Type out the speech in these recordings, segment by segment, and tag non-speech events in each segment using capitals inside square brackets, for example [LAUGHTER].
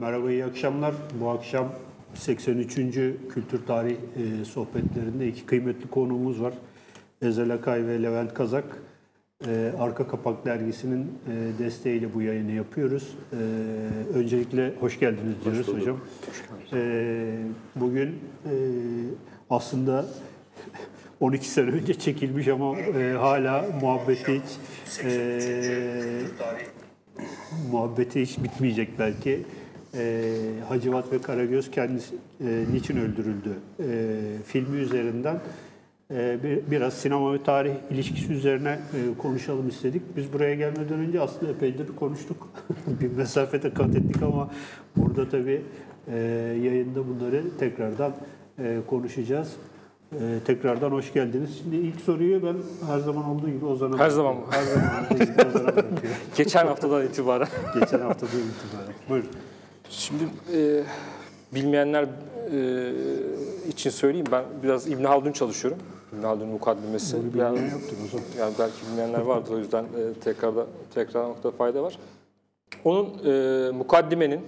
Merhaba, iyi akşamlar. Bu akşam 83. Kültür Tarih e, sohbetlerinde iki kıymetli konuğumuz var. Ezel Akay ve Levent Kazak. E, Arka Kapak Dergisi'nin e, desteğiyle bu yayını yapıyoruz. E, öncelikle hoş geldiniz diyoruz bulduk. hocam. E, bugün e, aslında [LAUGHS] 12 sene önce çekilmiş ama e, hala muhabbeti hiç e, muhabbeti hiç bitmeyecek belki. E, Hacivat ve Karagöz kendisi e, niçin öldürüldü e, filmi üzerinden e, bir, biraz sinema ve tarih ilişkisi üzerine e, konuşalım istedik. Biz buraya gelmeden önce aslında epeydir konuştuk. [LAUGHS] bir mesafete kat ettik ama burada tabii e, yayında bunları tekrardan e, konuşacağız. E, tekrardan hoş geldiniz. Şimdi ilk soruyu ben her zaman olduğu gibi Ozan'a Her zaman mı? Her zaman olduğu gibi Ozan'a. [LAUGHS] Geçen haftadan itibaren. Geçen haftadan itibaren. Buyurun. Şimdi e, bilmeyenler e, için söyleyeyim. Ben biraz İbn Haldun çalışıyorum. İbn Haldun'un mukaddimesi. Bunu Yani, bilmeyen yoktur o zaman. yani belki bilmeyenler vardır o yüzden e, tekrarda tekrarlamakta fayda var. Onun e, mukaddimenin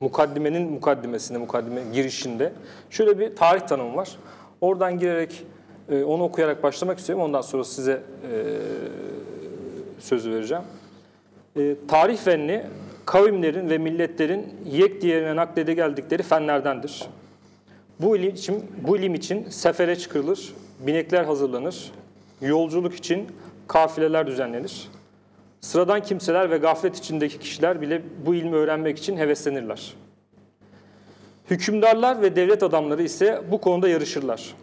mukaddimenin mukaddimesinde, mukaddime girişinde şöyle bir tarih tanımı var. Oradan girerek e, onu okuyarak başlamak istiyorum. Ondan sonra size e, sözü vereceğim. E, tarih fenni kavimlerin ve milletlerin yek diğerine naklede geldikleri fenlerdendir. Bu ilim için, bu ilim için sefere çıkılır, binekler hazırlanır, yolculuk için kafileler düzenlenir. Sıradan kimseler ve gaflet içindeki kişiler bile bu ilmi öğrenmek için heveslenirler. Hükümdarlar ve devlet adamları ise bu konuda yarışırlar.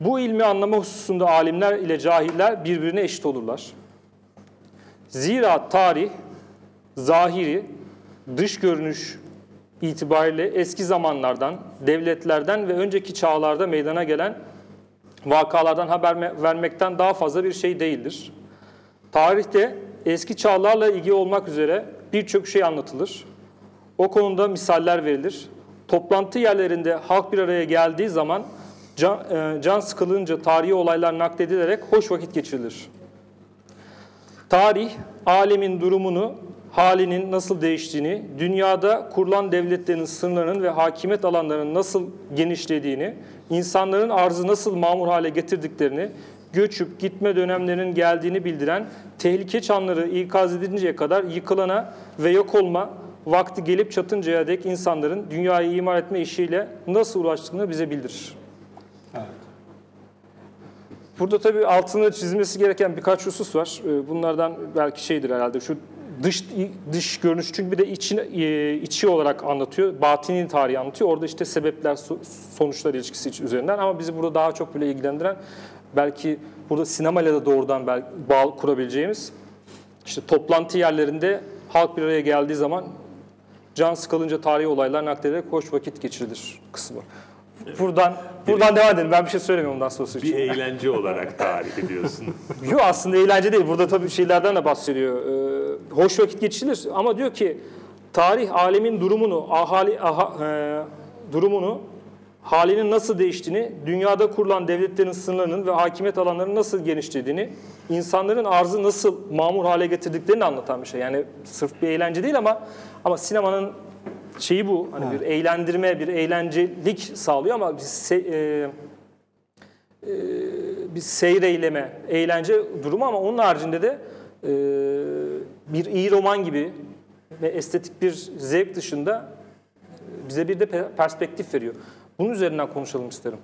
Bu ilmi anlama hususunda alimler ile cahiller birbirine eşit olurlar. Zira tarih, zahiri, dış görünüş itibariyle eski zamanlardan, devletlerden ve önceki çağlarda meydana gelen vakalardan haber me- vermekten daha fazla bir şey değildir. Tarihte eski çağlarla ilgili olmak üzere birçok şey anlatılır. O konuda misaller verilir. Toplantı yerlerinde halk bir araya geldiği zaman can, e, can sıkılınca tarihi olaylar nakledilerek hoş vakit geçirilir. Tarih, alemin durumunu, halinin nasıl değiştiğini, dünyada kurulan devletlerin sınırlarının ve hakimiyet alanlarının nasıl genişlediğini, insanların arzı nasıl mamur hale getirdiklerini, göçüp gitme dönemlerinin geldiğini bildiren tehlike çanları ikaz edinceye kadar yıkılana ve yok olma vakti gelip çatıncaya dek insanların dünyayı imar etme işiyle nasıl uğraştığını bize bildirir. Burada tabii altını çizilmesi gereken birkaç husus var. Ee, Bunlardan belki şeydir herhalde şu dış dış görünüş çünkü bir de için, e, içi olarak anlatıyor. Batini tarihi anlatıyor. Orada işte sebepler so- sonuçlar ilişkisi üzerinden ama bizi burada daha çok bile ilgilendiren belki burada sinemayla da doğrudan belki bağ kurabileceğimiz işte toplantı yerlerinde halk bir araya geldiği zaman can sıkılınca tarihi olaylar naklederek hoş vakit geçirilir kısmı. Buradan buradan devam edelim. Ben bir şey söylemiyorum ondan sonrası için. Bir eğlence olarak tarih ediyorsun. [LAUGHS] Yok aslında eğlence değil. Burada tabii şeylerden de bahsediyor. Ee, hoş vakit geçirilir ama diyor ki tarih alemin durumunu, ahali aha, e, durumunu, halinin nasıl değiştiğini, dünyada kurulan devletlerin sınırlarının ve hakimiyet alanlarının nasıl genişlediğini, insanların arzı nasıl mamur hale getirdiklerini anlatan bir şey. Yani sırf bir eğlence değil ama ama sinemanın şeyi bu. Hani bir eğlendirme, bir eğlencelik sağlıyor ama bir se- e, bir seyreyleme, eğlence durumu ama onun haricinde de e, bir iyi roman gibi ve estetik bir zevk dışında e, bize bir de pe- perspektif veriyor. Bunun üzerinden konuşalım isterim.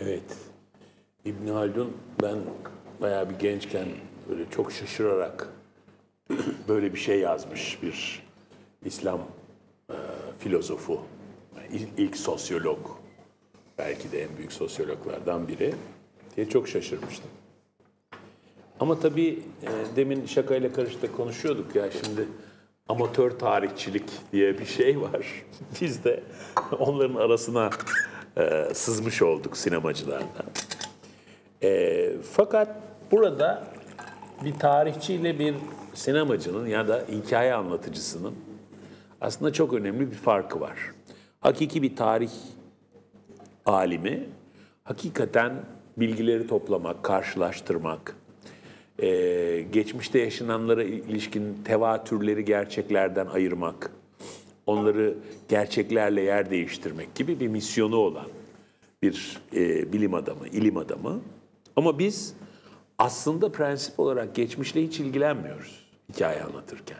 Evet. İbn Haldun ben bayağı bir gençken böyle çok şaşırarak [CLEARS THROAT] böyle bir şey yazmış bir İslam e, filozofu, İl- ilk sosyolog, belki de en büyük sosyologlardan biri diye çok şaşırmıştım. Ama tabii e, demin şakayla karışık konuşuyorduk ya şimdi amatör tarihçilik diye bir şey var. [LAUGHS] Biz de onların arasına e, sızmış olduk sinemacılardan. E, fakat burada bir tarihçiyle bir sinemacının ya da hikaye anlatıcısının aslında çok önemli bir farkı var. Hakiki bir tarih alimi hakikaten bilgileri toplamak, karşılaştırmak, geçmişte yaşananlara ilişkin tevatürleri gerçeklerden ayırmak, onları gerçeklerle yer değiştirmek gibi bir misyonu olan bir bilim adamı, ilim adamı. Ama biz aslında prensip olarak geçmişle hiç ilgilenmiyoruz hikaye anlatırken.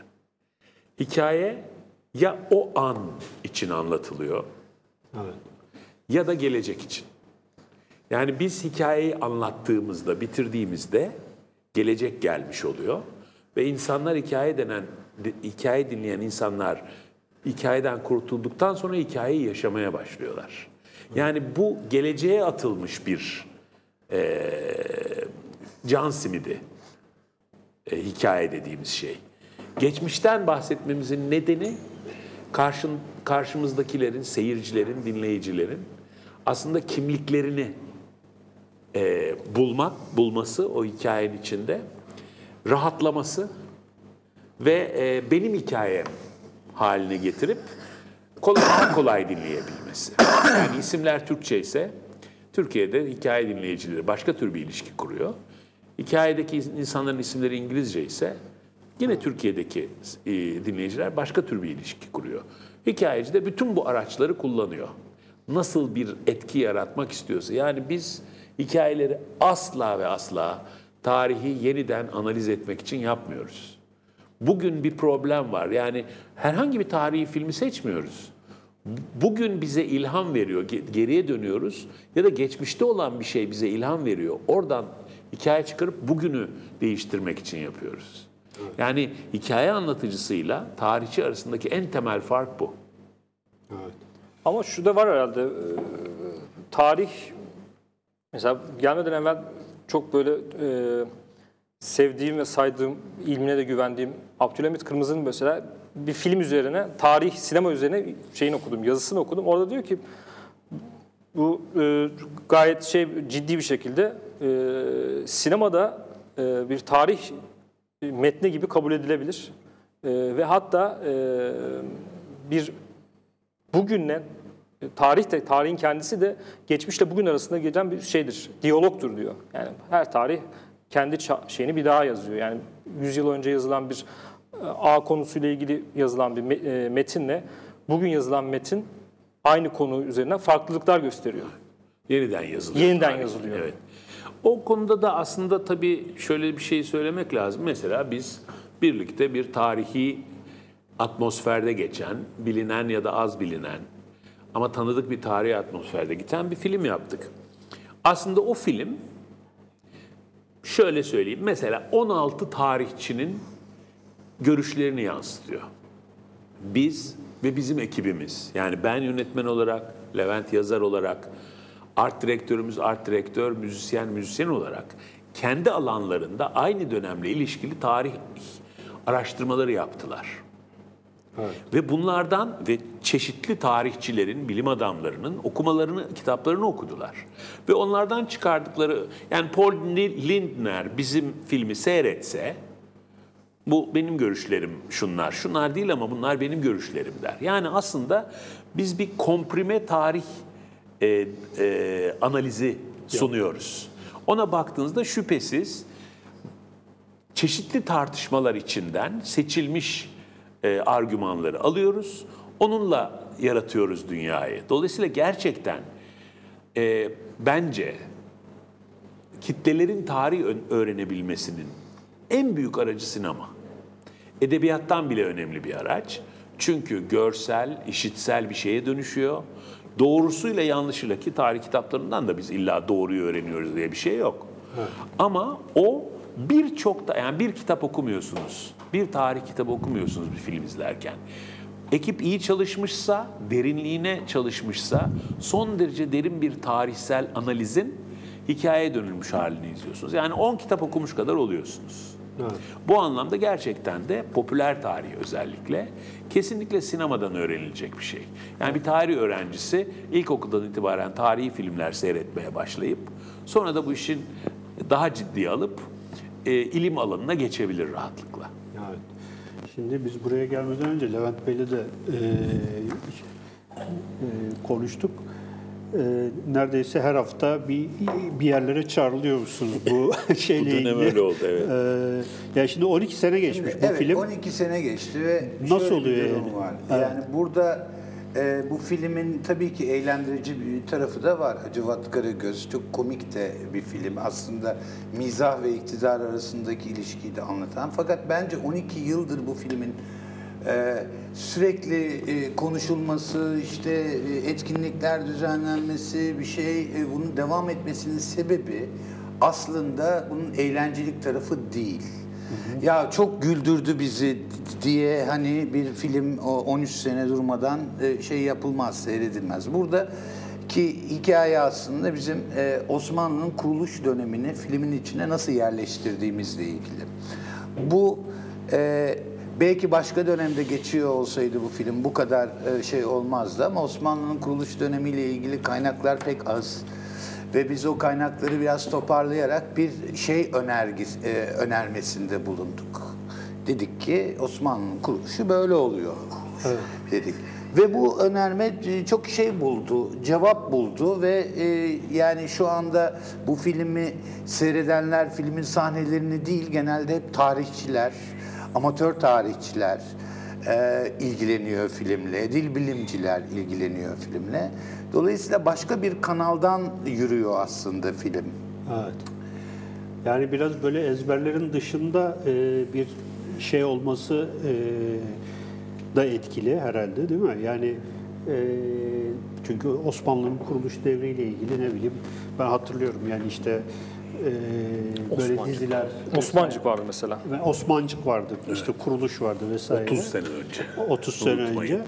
Hikaye ya o an için anlatılıyor Evet. ya da gelecek için. Yani biz hikayeyi anlattığımızda, bitirdiğimizde gelecek gelmiş oluyor ve insanlar hikaye denen hikaye dinleyen insanlar hikayeden kurtulduktan sonra hikayeyi yaşamaya başlıyorlar. Yani bu geleceğe atılmış bir eee can simidi e, hikaye dediğimiz şey. Geçmişten bahsetmemizin nedeni karşın, karşımızdakilerin, seyircilerin, dinleyicilerin aslında kimliklerini e, bulmak, bulması o hikayenin içinde, rahatlaması ve e, benim hikayem haline getirip kolay kolay dinleyebilmesi. Yani isimler Türkçe ise Türkiye'de hikaye dinleyicileri başka tür bir ilişki kuruyor. Hikayedeki insanların isimleri İngilizce ise yine Türkiye'deki e, dinleyiciler başka tür bir ilişki kuruyor. Hikayeci de bütün bu araçları kullanıyor. Nasıl bir etki yaratmak istiyorsa. Yani biz hikayeleri asla ve asla tarihi yeniden analiz etmek için yapmıyoruz. Bugün bir problem var. Yani herhangi bir tarihi filmi seçmiyoruz. Bugün bize ilham veriyor, ge- geriye dönüyoruz ya da geçmişte olan bir şey bize ilham veriyor. Oradan hikaye çıkarıp bugünü değiştirmek için yapıyoruz. Yani hikaye anlatıcısıyla tarihçi arasındaki en temel fark bu. Evet. Ama şu da var herhalde. e, Tarih mesela gelmeden evvel çok böyle e, sevdiğim ve saydığım, ilmine de güvendiğim Abdülhamit Kırmızı'nın mesela bir film üzerine, tarih, sinema üzerine şeyini okudum, yazısını okudum. Orada diyor ki bu e, gayet şey ciddi bir şekilde e, sinemada e, bir tarih metni gibi kabul edilebilir. E, ve hatta e, bir bugünle e, tarih de tarihin kendisi de geçmişle bugün arasında geçen bir şeydir. Diyalogtur diyor. Yani her tarih kendi şeyini bir daha yazıyor. Yani 100 yıl önce yazılan bir e, A konusuyla ilgili yazılan bir e, metinle bugün yazılan metin aynı konu üzerinden farklılıklar gösteriyor. Yeniden yazılıyor. Yeniden tarih. yazılıyor. Evet. O konuda da aslında tabii şöyle bir şey söylemek lazım. Mesela biz birlikte bir tarihi atmosferde geçen, bilinen ya da az bilinen ama tanıdık bir tarihi atmosferde geçen bir film yaptık. Aslında o film şöyle söyleyeyim. Mesela 16 tarihçinin görüşlerini yansıtıyor biz ve bizim ekibimiz yani ben yönetmen olarak, Levent yazar olarak, art direktörümüz art direktör, müzisyen müzisyen olarak kendi alanlarında aynı dönemle ilişkili tarih araştırmaları yaptılar. Ve bunlardan ve çeşitli tarihçilerin, bilim adamlarının okumalarını, kitaplarını okudular. Ve onlardan çıkardıkları, yani Paul Lindner bizim filmi seyretse, bu benim görüşlerim şunlar. Şunlar değil ama bunlar benim görüşlerim der. Yani aslında biz bir komprime tarih e, e, analizi sunuyoruz. Ona baktığınızda şüphesiz çeşitli tartışmalar içinden seçilmiş e, argümanları alıyoruz. Onunla yaratıyoruz dünyayı. Dolayısıyla gerçekten e, bence kitlelerin tarih öğrenebilmesinin en büyük aracı sinema. Edebiyattan bile önemli bir araç. Çünkü görsel, işitsel bir şeye dönüşüyor. Doğrusuyla yanlışıyla ki tarih kitaplarından da biz illa doğruyu öğreniyoruz diye bir şey yok. Ama o birçok da yani bir kitap okumuyorsunuz. Bir tarih kitabı okumuyorsunuz bir film izlerken. Ekip iyi çalışmışsa, derinliğine çalışmışsa son derece derin bir tarihsel analizin hikayeye dönülmüş halini izliyorsunuz. Yani 10 kitap okumuş kadar oluyorsunuz. Evet. Bu anlamda gerçekten de popüler tarih özellikle kesinlikle sinemadan öğrenilecek bir şey. Yani bir tarih öğrencisi ilkokuldan itibaren tarihi filmler seyretmeye başlayıp sonra da bu işin daha ciddiye alıp e, ilim alanına geçebilir rahatlıkla. Evet. Şimdi biz buraya gelmeden önce Levent Bey'le de e, e, konuştuk. Neredeyse her hafta bir bir yerlere çağrılıyormuşsunuz bu [LAUGHS] [LAUGHS] şeyle Bu dönem ilgili. öyle oldu, evet. E, ya şimdi 12 sene geçmiş bu evet, film. 12 sene geçti ve Nasıl şöyle oluyor bir durum yani? var. Evet. Yani burada e, bu filmin tabii ki eğlendirici bir tarafı da var. Hacivat Karagöz çok komik de bir film. Aslında mizah ve iktidar arasındaki ilişkiyi de anlatan. Fakat bence 12 yıldır bu filmin e, sürekli e, konuşulması, işte e, etkinlikler düzenlenmesi, bir şey e, bunun devam etmesinin sebebi aslında bunun eğlencelik tarafı değil. Ya çok güldürdü bizi diye hani bir film o 13 sene durmadan e, şey yapılmaz, seyredilmez. Burada ki hikaye aslında bizim e, Osmanlı'nın kuruluş dönemini filmin içine nasıl yerleştirdiğimizle ilgili. Bu e, belki başka dönemde geçiyor olsaydı bu film bu kadar e, şey olmazdı ama Osmanlı'nın kuruluş dönemiyle ilgili kaynaklar pek az. Ve biz o kaynakları biraz toparlayarak bir şey önergis, e, önermesinde bulunduk. Dedik ki Osmanlı'nın kuruluşu böyle oluyor dedik. Ve bu önerme e, çok şey buldu, cevap buldu ve e, yani şu anda bu filmi seyredenler filmin sahnelerini değil genelde hep tarihçiler, amatör tarihçiler e, ilgileniyor filmle, dil bilimciler ilgileniyor filmle. Dolayısıyla başka bir kanaldan yürüyor aslında film. Evet. Yani biraz böyle ezberlerin dışında e, bir şey olması e, da etkili herhalde değil mi? Yani e, çünkü Osmanlı'nın kuruluş devriyle ilgili ne bileyim ben hatırlıyorum yani işte e, böyle Osmancık. diziler Osmancık vardı mesela. ve Osmancık vardı işte kuruluş vardı vesaire. 30 sene önce. 30 sene Unutmayın. önce.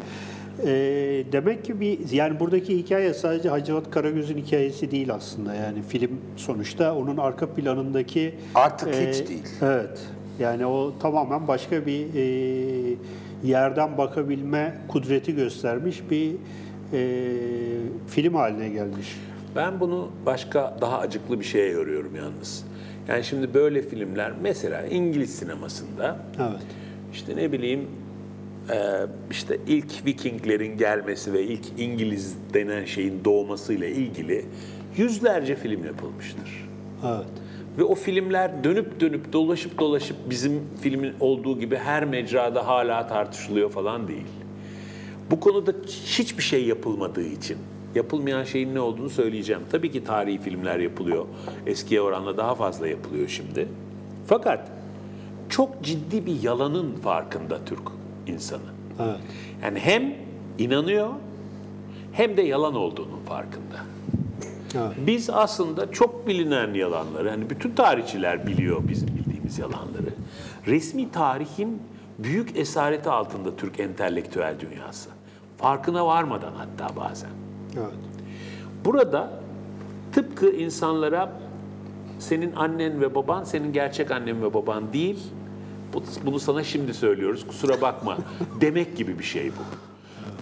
Ee, demek ki bir yani buradaki hikaye sadece Hacivat Karagöz'ün hikayesi değil aslında. Yani film sonuçta onun arka planındaki Artık e, hiç değil. Evet. Yani o tamamen başka bir e, yerden bakabilme kudreti göstermiş bir e, film haline gelmiş. Ben bunu başka daha acıklı bir şeye yoruyorum yalnız. Yani şimdi böyle filmler mesela İngiliz sinemasında Evet. işte ne bileyim e, işte ilk Vikinglerin gelmesi ve ilk İngiliz denen şeyin doğmasıyla ilgili yüzlerce film yapılmıştır. Evet. Ve o filmler dönüp dönüp dolaşıp dolaşıp bizim filmin olduğu gibi her mecrada hala tartışılıyor falan değil. Bu konuda hiçbir şey yapılmadığı için yapılmayan şeyin ne olduğunu söyleyeceğim. Tabii ki tarihi filmler yapılıyor. Eskiye oranla daha fazla yapılıyor şimdi. Fakat çok ciddi bir yalanın farkında Türk insanı. Evet. Yani hem inanıyor hem de yalan olduğunun farkında. Evet. Biz aslında çok bilinen yalanları, hani bütün tarihçiler biliyor bizim bildiğimiz yalanları. Resmi tarihin büyük esareti altında Türk entelektüel dünyası. Farkına varmadan hatta bazen. Evet. Burada tıpkı insanlara senin annen ve baban senin gerçek annen ve baban değil, bu- bunu sana şimdi söylüyoruz kusura bakma [LAUGHS] demek gibi bir şey bu.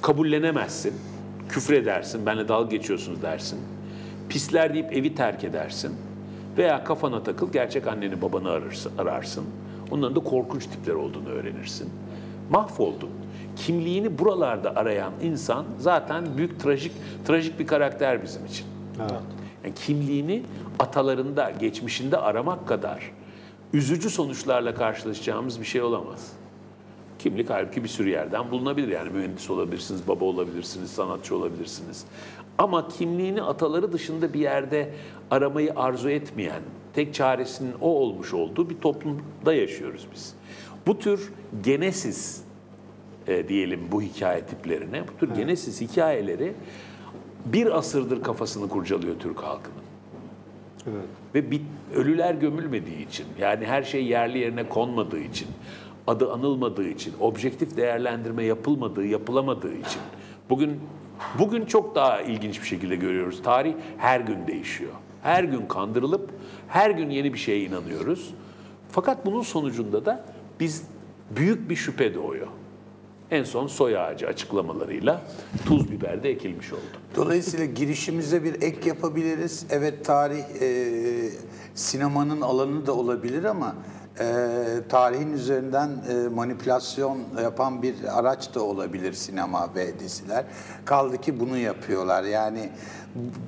Kabullenemezsin, küfredersin, benle dalga geçiyorsunuz dersin. Pisler deyip evi terk edersin. Veya kafana takıl gerçek anneni babanı ararsın. ararsın. Onların da korkunç tipler olduğunu öğrenirsin. Mahvoldun. Kimliğini buralarda arayan insan zaten büyük trajik trajik bir karakter bizim için. Evet. Yani kimliğini atalarında, geçmişinde aramak kadar üzücü sonuçlarla karşılaşacağımız bir şey olamaz. Kimlik halbuki bir sürü yerden bulunabilir. Yani mühendis olabilirsiniz, baba olabilirsiniz, sanatçı olabilirsiniz. Ama kimliğini ataları dışında bir yerde aramayı arzu etmeyen, tek çaresinin o olmuş olduğu bir toplumda yaşıyoruz biz. Bu tür genesis e, diyelim bu hikaye tiplerine, bu tür genesis hikayeleri bir asırdır kafasını kurcalıyor Türk halkının. Evet. Ve bit, ölüler gömülmediği için, yani her şey yerli yerine konmadığı için, adı anılmadığı için, objektif değerlendirme yapılmadığı, yapılamadığı için. Bugün bugün çok daha ilginç bir şekilde görüyoruz. Tarih her gün değişiyor. Her gün kandırılıp her gün yeni bir şeye inanıyoruz. Fakat bunun sonucunda da biz büyük bir şüphe doğuyor. En son soy ağacı açıklamalarıyla tuz biber de ekilmiş oldu. Dolayısıyla girişimize bir ek yapabiliriz. Evet tarih e, sinemanın alanı da olabilir ama e, tarihin üzerinden e, manipülasyon yapan bir araç da olabilir sinema ve diziler. Kaldı ki bunu yapıyorlar. Yani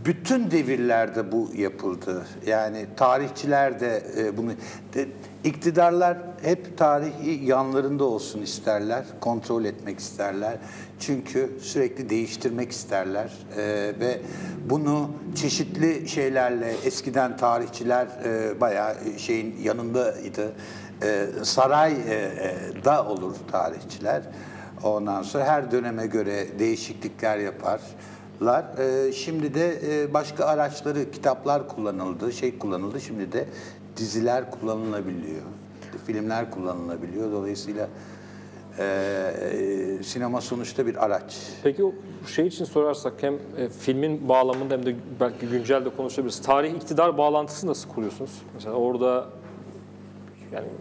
bütün devirlerde bu yapıldı. Yani tarihçiler de e, bunu de, iktidarlar hep tarihi yanlarında olsun isterler, kontrol etmek isterler. Çünkü sürekli değiştirmek isterler E, ve bunu çeşitli şeylerle eskiden tarihçiler e, bayağı şeyin yanındaydı. E, saray e, e, da olur tarihçiler. Ondan sonra her döneme göre değişiklikler yaparlar. E, şimdi de e, başka araçları, kitaplar kullanıldı, şey kullanıldı. Şimdi de diziler kullanılabiliyor, filmler kullanılabiliyor. Dolayısıyla e, e, sinema sonuçta bir araç. Peki o şey için sorarsak hem e, filmin bağlamında hem de belki güncel de konuşabiliriz. Tarih iktidar bağlantısı nasıl kuruyorsunuz? Mesela orada yani e,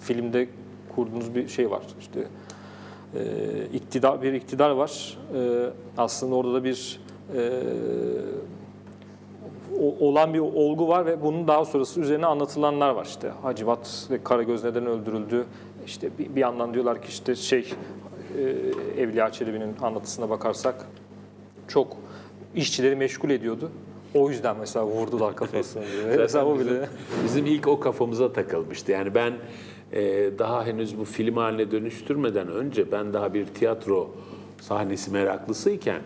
filmde kurduğunuz bir şey var. İşte e, iktidar bir iktidar var. E, aslında orada da bir e, olan bir olgu var ve bunun daha sonrası üzerine anlatılanlar var işte. Hacivat ve Karagöz neden öldürüldü? İşte bir, bir yandan diyorlar ki işte şey e, Evliya Çelebi'nin anlatısına bakarsak çok işçileri meşgul ediyordu. O yüzden mesela vurdular kafasını [LAUGHS] mesela o bizim, bile. bizim ilk o kafamıza takılmıştı. Yani ben e, daha henüz bu film haline dönüştürmeden önce ben daha bir tiyatro sahnesi meraklısıyken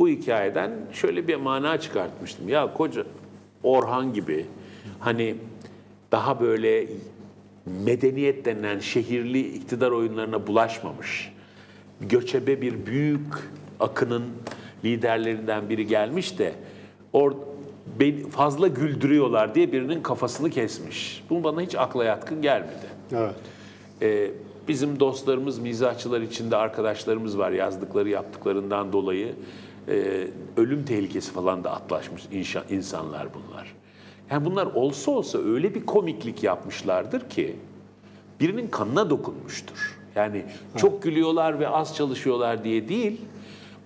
bu hikayeden şöyle bir mana çıkartmıştım. Ya koca Orhan gibi hani daha böyle medeniyet denilen şehirli iktidar oyunlarına bulaşmamış, göçebe bir büyük akının liderlerinden biri gelmiş de or beni fazla güldürüyorlar diye birinin kafasını kesmiş. Bu bana hiç akla yatkın gelmedi. Evet. Ee, bizim dostlarımız, mizahçılar içinde arkadaşlarımız var yazdıkları yaptıklarından dolayı. E, ölüm tehlikesi falan da atlaşmış inşa, insanlar bunlar. Yani bunlar olsa olsa öyle bir komiklik yapmışlardır ki birinin kanına dokunmuştur. Yani çok gülüyorlar ve az çalışıyorlar diye değil,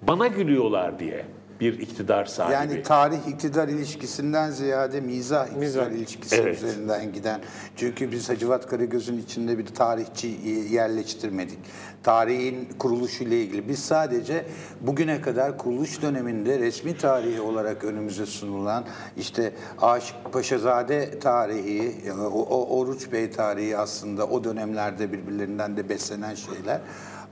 bana gülüyorlar diye bir iktidar sahibi. Yani tarih iktidar ilişkisinden ziyade mizah iktidar Mizah. ilişkisi Evet. üzerinden giden. Çünkü biz Hacivat Karagöz'ün içinde bir tarihçi yerleştirmedik. Tarihin kuruluşu ile ilgili. Biz sadece bugüne kadar kuruluş döneminde resmi tarihi olarak önümüze sunulan işte Aşık Paşazade tarihi, o, o Oruç Bey tarihi aslında o dönemlerde birbirlerinden de beslenen şeyler.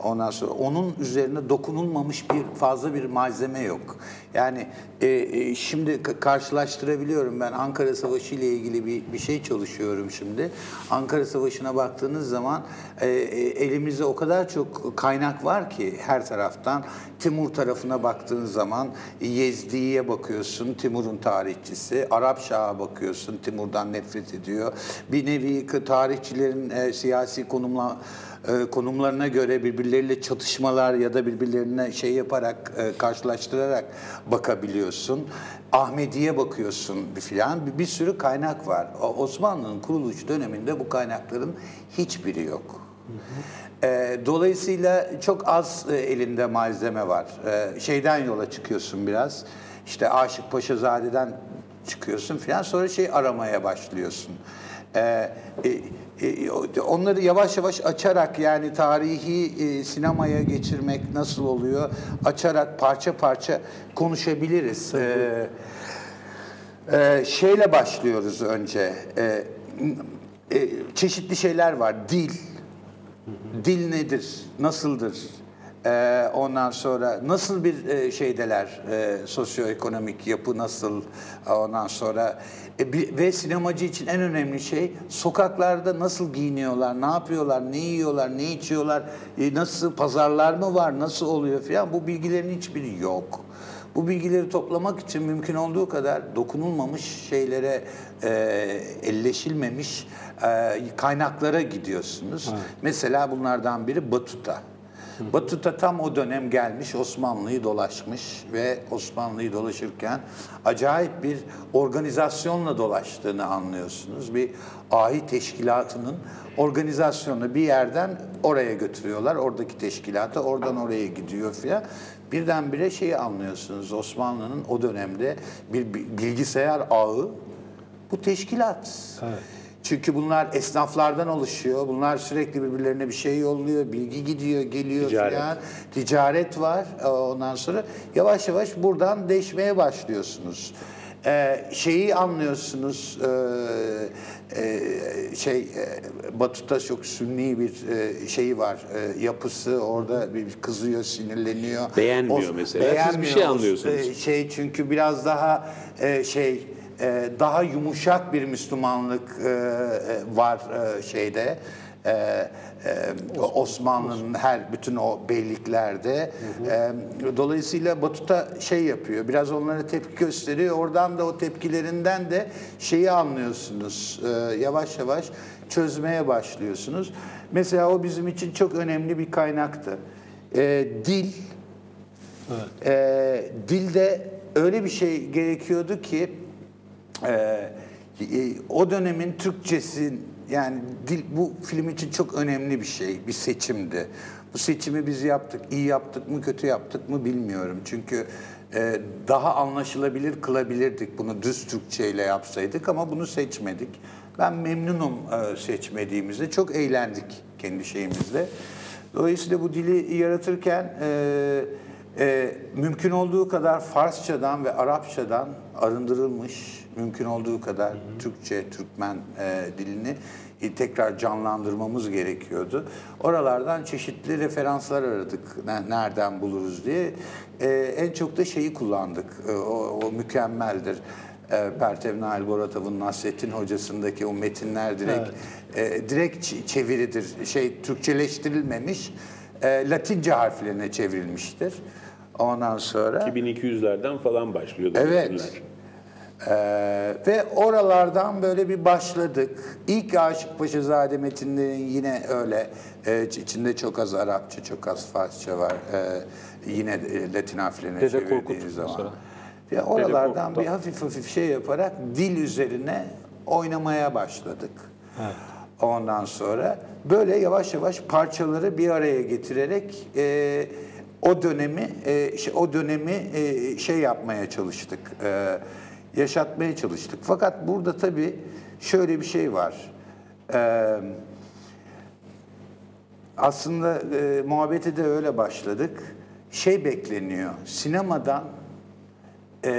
Ondan sonra onun üzerine dokunulmamış bir fazla bir malzeme yok. Yani e, e, şimdi ka- karşılaştırabiliyorum ben Ankara Savaşı ile ilgili bir, bir şey çalışıyorum şimdi. Ankara Savaşı'na baktığınız zaman e, e, elimizde o kadar çok kaynak var ki her taraftan. Timur tarafına baktığın zaman Yezdi'ye bakıyorsun, Timur'un tarihçisi. Arap Şah'a bakıyorsun, Timur'dan nefret ediyor. Bir nevi tarihçilerin e, siyasi konumla e, konumlarına göre birbirleriyle çatışmalar ya da birbirlerine şey yaparak e, karşılaştırarak bakabiliyorsun. Ahmediye bakıyorsun filan bir, bir sürü kaynak var. Osmanlı'nın kuruluş döneminde bu kaynakların hiçbiri yok. E, dolayısıyla çok az e, elinde malzeme var. Şeyden yola çıkıyorsun biraz. İşte Aşık Paşazade'den çıkıyorsun filan sonra şey aramaya başlıyorsun. E, onları yavaş yavaş açarak yani tarihi e, sinemaya geçirmek nasıl oluyor? Açarak parça parça konuşabiliriz. E, e, şeyle başlıyoruz önce. E, e, çeşitli şeyler var. Dil. Dil nedir? Nasıldır? Ee, ondan sonra nasıl bir e, şeydeler? E, sosyoekonomik yapı nasıl? Ondan sonra e, bir- ve sinemacı için en önemli şey sokaklarda nasıl giyiniyorlar, ne yapıyorlar, ne yiyorlar, ne içiyorlar, e, nasıl pazarlar mı var, nasıl oluyor falan bu bilgilerin hiçbiri yok. Bu bilgileri toplamak için mümkün olduğu kadar dokunulmamış şeylere, e, elleşilmemiş e, kaynaklara gidiyorsunuz. Mesela bunlardan biri Batuta. Batuta tam o dönem gelmiş Osmanlı'yı dolaşmış ve Osmanlı'yı dolaşırken acayip bir organizasyonla dolaştığını anlıyorsunuz. Bir ahi teşkilatının organizasyonu bir yerden oraya götürüyorlar. Oradaki teşkilatı oradan oraya gidiyor filan. Birdenbire şeyi anlıyorsunuz. Osmanlı'nın o dönemde bir bi- bilgisayar ağı bu teşkilat. Çünkü bunlar esnaflardan oluşuyor. Bunlar sürekli birbirlerine bir şey yolluyor. Bilgi gidiyor, geliyor Ticaret. falan. Ticaret var. Ee, Ondan sonra yavaş yavaş buradan değişmeye başlıyorsunuz. Ee, şeyi anlıyorsunuz. ee, e, şey e, Batı'da çok sünni bir e, şeyi var. e, yapısı orada bir kızıyor, sinirleniyor. Beğenmiyor mesela. Siz bir şey anlıyorsunuz. E, şey çünkü biraz daha e, şey e, daha yumuşak bir Müslümanlık e, e, var e, şeyde. E, Osmanlı'nın her bütün o beyliklerde. E, dolayısıyla Batı'da şey yapıyor. Biraz onlara tepki gösteriyor. Oradan da o tepkilerinden de şeyi anlıyorsunuz. E, yavaş yavaş çözmeye başlıyorsunuz. Mesela o bizim için çok önemli bir kaynaktı. E, dil e, dilde öyle bir şey gerekiyordu ki e, e, o dönemin Türkçesi yani dil bu film için çok önemli bir şey, bir seçimdi. Bu seçimi biz yaptık. İyi yaptık mı, kötü yaptık mı bilmiyorum. Çünkü e, daha anlaşılabilir kılabilirdik bunu düz Türkçe ile yapsaydık ama bunu seçmedik. Ben memnunum e, seçmediğimizde. Çok eğlendik kendi şeyimizle. Dolayısıyla bu dili yaratırken e, e, mümkün olduğu kadar Farsçadan ve Arapçadan arındırılmış, mümkün olduğu kadar Türkçe, Türkmen e, dilini e, tekrar canlandırmamız gerekiyordu. Oralardan çeşitli referanslar aradık, ne- nereden buluruz diye. E, en çok da şeyi kullandık, E, o, o mükemmeldir. E, Pertev Nail Boratov'un Nasrettin Hocası'ndaki o metinler direkt e, direkt çeviridir. Şey Türkçeleştirilmemiş, e, Latince harflerine çevrilmiştir. Ondan sonra 2200'lerden falan başlıyordu. Evet. metinler. Ee, ve oralardan böyle bir başladık. İlk Aşık Paşazade metinlerin yine öyle. Ee, içinde çok az Arapça, çok az Farsça var. Ee, yine e, Latin harflerine Dede çevirdiğiniz zaman. mesela. Ve oralardan bir hafif hafif şey yaparak dil üzerine oynamaya başladık. Ondan sonra böyle yavaş yavaş parçaları bir araya getirerek e, o dönemi e, şey- o dönemi e, şey yapmaya çalıştık. e, yaşatmaya çalıştık. Fakat burada tabii şöyle bir şey var. E, aslında e, muhabbete de öyle başladık. Şey bekleniyor. Sinemadan e,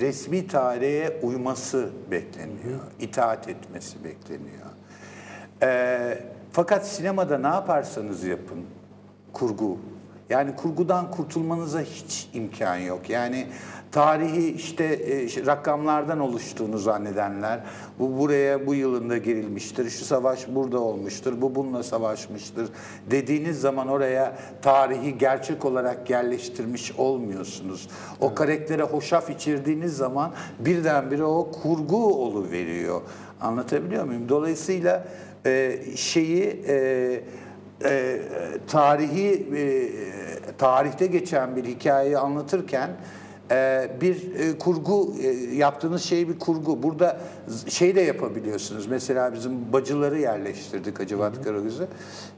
resmi tarihe uyması bekleniyor. itaat etmesi bekleniyor. E, fakat sinemada ne yaparsanız yapın, kurgu. Yani kurgudan kurtulmanıza hiç imkan yok. Yani tarihi işte e, rakamlardan oluştuğunu zannedenler, bu buraya bu yılında girilmiştir, şu savaş burada olmuştur, bu bununla savaşmıştır dediğiniz zaman oraya tarihi gerçek olarak yerleştirmiş olmuyorsunuz. O karaktere hoşaf içirdiğiniz zaman birdenbire o kurgu oluveriyor. Anlatabiliyor muyum? Dolayısıyla e, şeyi e, e, tarihi e, tarihte geçen bir hikayeyi anlatırken bir e, kurgu e, yaptığınız şey bir kurgu. Burada şey de yapabiliyorsunuz. Mesela bizim bacıları yerleştirdik Hacivat Karagöz'e.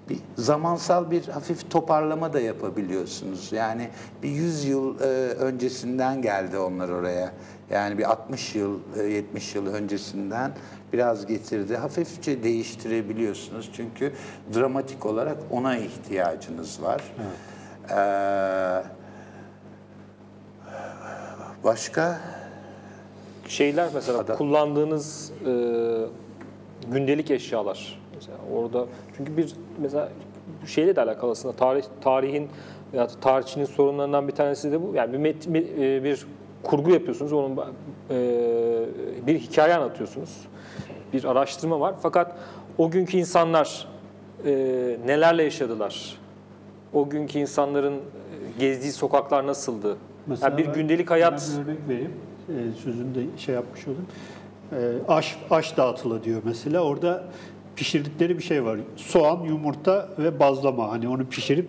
Bir zamansal bir hafif toparlama da yapabiliyorsunuz. Yani bir 100 yıl e, öncesinden geldi onlar oraya. Yani bir 60 yıl, e, 70 yıl öncesinden biraz getirdi. Hafifçe değiştirebiliyorsunuz. Çünkü dramatik olarak ona ihtiyacınız var. Ee, başka? Şeyler mesela Ada- kullandığınız e, gündelik eşyalar. Mesela orada çünkü bir mesela şeyle de alakalı aslında tarih tarihin da tarihçinin sorunlarından bir tanesi de bu. Yani bir met, bir, e, bir kurgu yapıyorsunuz, onun e, bir hikaye anlatıyorsunuz. Bir araştırma var. Fakat o günkü insanlar e, nelerle yaşadılar? O günkü insanların e, gezdiği sokaklar nasıldı? Yani bir gündelik hayat bir örnek vereyim. Ee, sözünü de şey yapmış olayım. Ee, aş, aş dağıtılı diyor mesela. Orada pişirdikleri bir şey var. Soğan, yumurta ve bazlama. Hani onu pişirip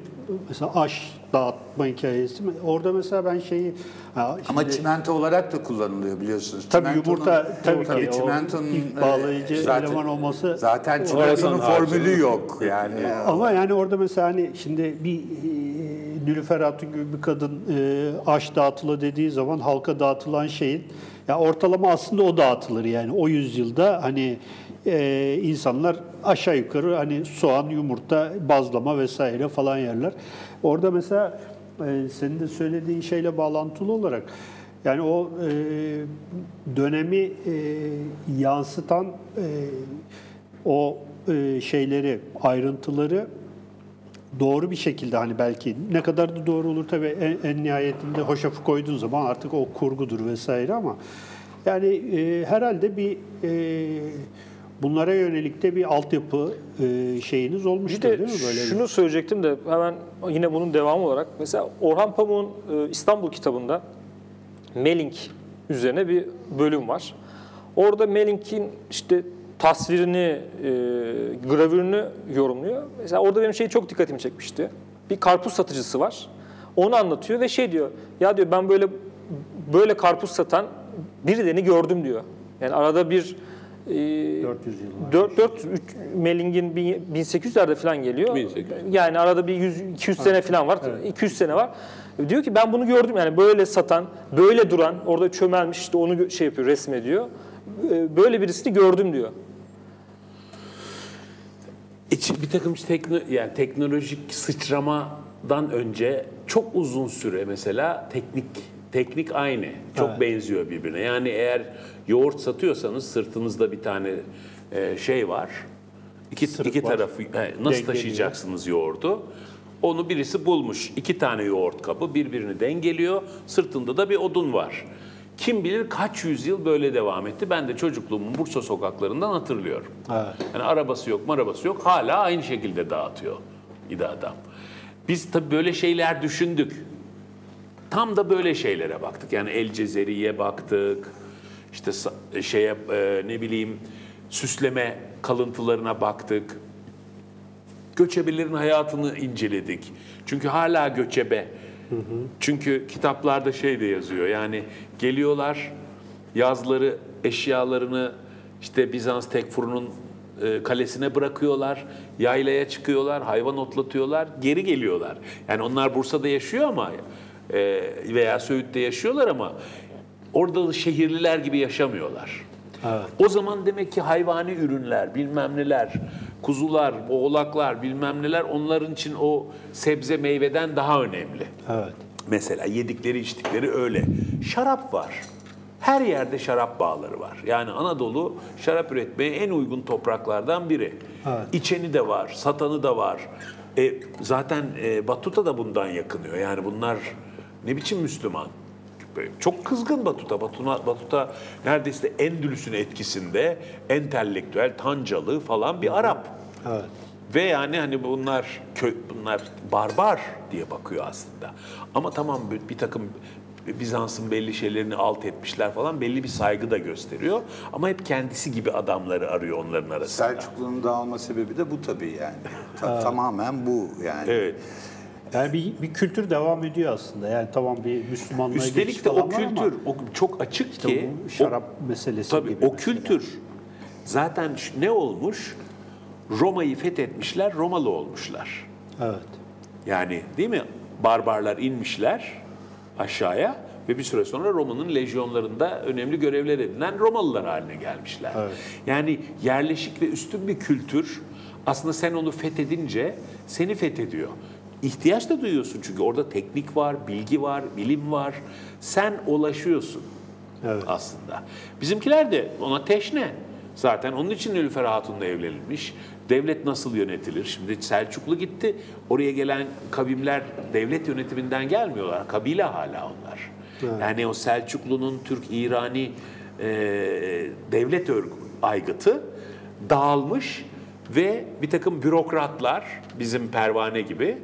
mesela aş dağıtma hikayesi. Orada mesela ben şeyi... Ama şimdi- çimento olarak da kullanılıyor biliyorsunuz. Tabii Çimentonun- yumurta tabii ki o çimentonun e, bağlayıcı zaten- eleman olması Zaten çimentonun formülü yok yani. Ama yani orada mesela hani şimdi bir e, Nilüfer Hatun gibi bir kadın e, aş dağıtılı dediği zaman halka dağıtılan şeyin ya ortalama aslında o dağıtılır yani o yüzyılda hani e, insanlar aşağı yukarı hani soğan, yumurta, bazlama vesaire falan yerler. Orada mesela e, senin de söylediğin şeyle bağlantılı olarak yani o e, dönemi e, yansıtan e, o e, şeyleri, ayrıntıları doğru bir şekilde hani belki ne kadar da doğru olur tabii en, en nihayetinde hoşafı koyduğun zaman artık o kurgudur vesaire ama yani e, herhalde bir e, bunlara yönelik de bir altyapı e, şeyiniz Bir olmuştur de değil mi böyle? bir- şunu söyleyecektim de hemen yine bunun devamı olarak mesela Orhan Pamuk'un e, İstanbul kitabında Melink üzerine bir bölüm var. Orada Melink'in işte tasvirini, e, gravürünü yorumluyor. Mesela orada benim şey çok dikkatimi çekmişti. Bir karpuz satıcısı var. Onu anlatıyor ve şey diyor. Ya diyor ben böyle böyle karpuz satan birilerini gördüm diyor. Yani arada bir 400 yıl var. 4 4 3 Melling'in bin- 1800'lerde falan geliyor. 1800. Yani arada bir 100 200 sene falan var. 200 sene var. Diyor ki ben bunu gördüm yani böyle satan, böyle duran, orada çömelmiş işte onu şey yapıyor, resmediyor. E, Böyle birisini gördüm diyor. İç- bir takım tekno, yani teknolojik sıçramadan önce çok uzun süre mesela teknik teknik aynı. Çok Evet. benziyor birbirine. Yani eğer yoğurt satıyorsanız sırtınızda bir tane e, şey var. İki, iki var. tarafı he, nasıl Dengeliyor. taşıyacaksınız yoğurdu? Onu birisi bulmuş. İki tane yoğurt kabı birbirini dengeliyor. Sırtında da bir odun var. Kim bilir kaç yüzyıl böyle devam etti. Ben de çocukluğumun Bursa sokaklarından hatırlıyorum. Evet. Yani arabası yok, marabası yok. Hala aynı şekilde dağıtıyor idi adam. Biz tabii böyle şeyler düşündük. Tam da böyle şeylere baktık. Yani El Cezeri'ye baktık. İşte sa- şeye e, ne bileyim süsleme kalıntılarına baktık. Göçebelerin hayatını inceledik. Çünkü hala göçebe. Çünkü kitaplarda şey de yazıyor. Yani geliyorlar yazları eşyalarını işte Bizans Tekfuru'nun e, kalesine bırakıyorlar. Yaylaya çıkıyorlar, hayvan otlatıyorlar, geri geliyorlar. Yani onlar Bursa'da yaşıyor ama e, veya Söğüt'te yaşıyorlar ama orada da şehirliler gibi yaşamıyorlar. O zaman demek ki hayvani ürünler, bilmem neler, kuzular, oğlaklar, bilmem neler onların için o sebze meyveden daha önemli. Evet. Mesela yedikleri içtikleri öyle. Şarap var. Her yerde şarap bağları var. Yani Anadolu şarap üretmeye en uygun topraklardan biri. Evet. İçeni de var, satanı da var. E, zaten e, Batuta da bundan yakınıyor. Yani bunlar ne biçim Müslüman? Çok kızgın Batuta. Batuta, Batuta neredeyse Endülüs'ün etkisinde entelektüel, tancalı falan bir Arap. Evet. Ve yani hani bunlar kö, bunlar barbar diye bakıyor aslında. Ama tamam bir, bir takım Bizans'ın belli şeylerini alt etmişler falan belli bir saygı da gösteriyor. Ama hep kendisi gibi adamları arıyor onların arasında. Selçuklu'nun dağılma sebebi de bu tabii yani. Ta- Tamamen bu yani. Evet. Yani bir, bir kültür devam ediyor aslında. Yani tamam bir Müslümanlığa Üstelik de o kültür o çok açık işte ki bu şarap o, meselesi tabii gibi. o mesela. kültür zaten ne olmuş? Roma'yı fethetmişler, Romalı olmuşlar. Evet. Yani değil mi? Barbarlar inmişler aşağıya ve bir süre sonra Roma'nın lejyonlarında önemli görevler edinen Romalılar haline gelmişler. Evet. Yani yerleşik ve üstün bir kültür aslında sen onu fethedince seni fethediyor. İhtiyaç da duyuyorsun çünkü orada teknik var, bilgi var, bilim var. Sen ulaşıyorsun Evet. aslında. Bizimkiler de ona teşne. Zaten onun için Nilüfer Hatun'la evlenilmiş. Devlet nasıl yönetilir? Şimdi Selçuklu gitti. Oraya gelen kavimler devlet yönetiminden gelmiyorlar. Kabile hala onlar. Yani o Selçuklu'nun Türk-İrani e, devlet örgü, aygıtı dağılmış ve bir takım bürokratlar bizim pervane gibi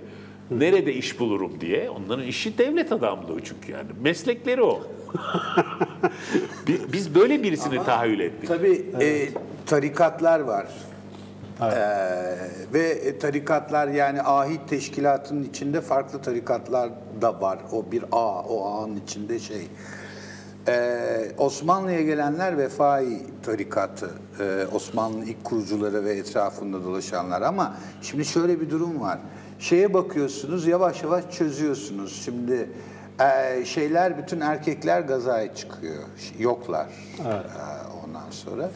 nerede iş bulurum diye onların işi devlet adamlığı çünkü yani meslekleri o. [LAUGHS] Bi- Biz böyle birisini tahayyül ettik. Tabii e, tarikatlar var. Ee, ve e, tarikatlar yani ahit teşkilatının içinde farklı tarikatlar da var. O bir ağ, o ağın içinde şey. Ee, Osmanlı'ya gelenler Vefai tarikatı, ee, Osmanlı'nın ilk kurucuları ve etrafında dolaşanlar. Ama şimdi şöyle bir durum var. Şeye bakıyorsunuz, yavaş yavaş çözüyorsunuz. Şimdi e, şeyler, bütün erkekler gazaya çıkıyor, yoklar. Ee, ondan sonra.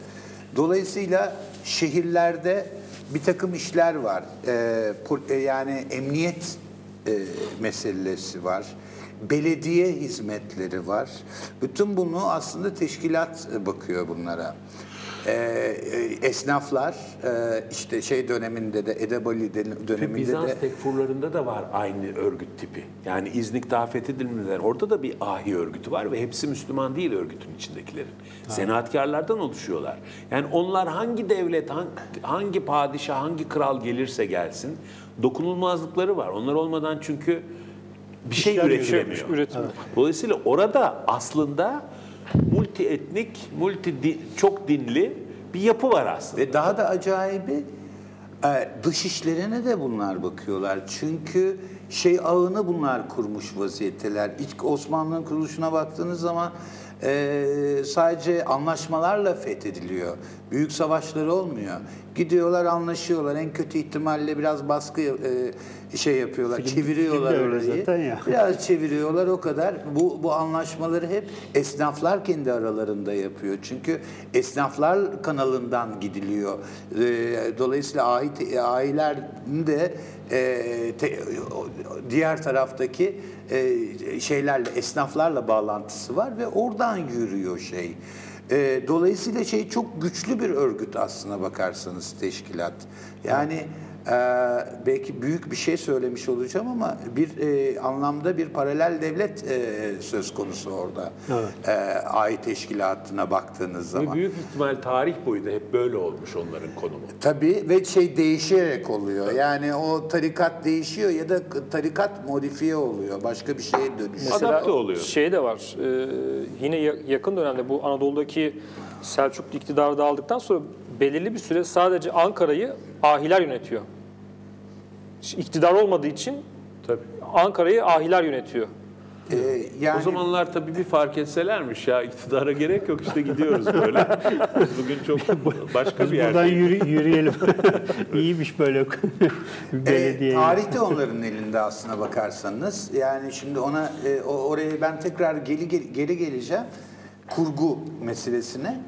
Dolayısıyla şehirlerde bir takım işler var. E, e, yani emniyet e, meselesi var. Belediye hizmetleri var. Bütün bunu aslında teşkilat e, bakıyor bunlara. E, e, esnaflar e, işte şey döneminde de Edebali de- döneminde Bizans de tekfurlarında da var aynı örgüt tipi. Yani İznik daha fethedilmeden orada da bir ahi örgütü var ve hepsi Müslüman değil örgütün içindekilerin. Senaatkarlardan oluşuyorlar. Yani onlar hangi devlet, hangi, hangi padişah, hangi kral gelirse gelsin dokunulmazlıkları var. Onlar olmadan çünkü bir şey İşler üretilemiyor. üretim. Dolayısıyla orada aslında multi etnik, multi çok dinli bir yapı var aslında. Ve daha da acayibi e, dış işlerine de bunlar bakıyorlar. Çünkü şey ağını bunlar kurmuş vaziyetteler. İlk Osmanlı'nın kuruluşuna baktığınız zaman e, sadece anlaşmalarla fethediliyor. Büyük savaşları olmuyor. Gidiyorlar anlaşıyorlar. En kötü ihtimalle biraz baskı e, şey yapıyorlar. Film- çeviriyorlar film orayı. zaten ya. Biraz çeviriyorlar o kadar. Bu, bu anlaşmaları hep esnaflar kendi aralarında yapıyor. Çünkü esnaflar kanalından gidiliyor. Ee, Dolayısıyla ahi, ahilerin de e, te- diğer taraftaki e, şeylerle, esnaflarla bağlantısı var ve oradan yürüyor şey. E, Dolayısıyla şey çok güçlü bir örgüt aslına bakarsanız teşkilat. Yani ee, belki büyük bir şey söylemiş olacağım ama bir e, anlamda bir paralel devlet e, söz konusu orada. Evet. E, ay teşkilatına baktığınız Ve zaman. büyük ihtimal tarih boyu da hep böyle olmuş onların konumu. Tabii ve şey değişerek oluyor. Yani o tarikat değişiyor ya da tarikat modifiye oluyor. Başka bir şeye dönüşüyor. Adapte oluyor. Şey de var. e, yine ya- yakın dönemde bu Anadolu'daki Selçuklu iktidarı dağıldıktan sonra belirli bir süre sadece Ankara'yı ahiler yönetiyor. İktidar olmadığı için Tabii. Ankara'yı ahiler yönetiyor. E, yani O zamanlar tabii bir fark etselermiş ya iktidara gerek yok işte gidiyoruz böyle. [LAUGHS] Bugün çok başka bir Buradan yerde. yürü, yürüyelim. [LAUGHS] İyiymiş böyle [LAUGHS] belediye. tarih de onların elinde aslına bakarsanız. Yani şimdi ona e, o- oraya ben tekrar geri geri, geri geleceğim. Kurgu meselesine.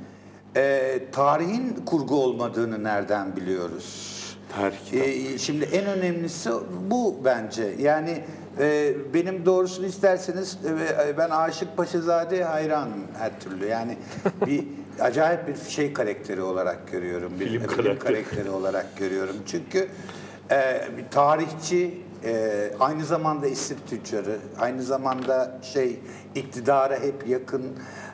E, tarihin kurgu olmadığını nereden biliyoruz? Tarih. E, şimdi en önemlisi bu bence. Yani e, benim doğrusunu isterseniz e, ben Aşık Paşazade hayranım her türlü. Yani [LAUGHS] bir acayip bir şey karakteri olarak görüyorum. Bir Film film karakteri. karakteri olarak görüyorum. Çünkü e, bir tarihçi, e, aynı zamanda isim tüccarı, aynı zamanda şey iktidara hep yakın,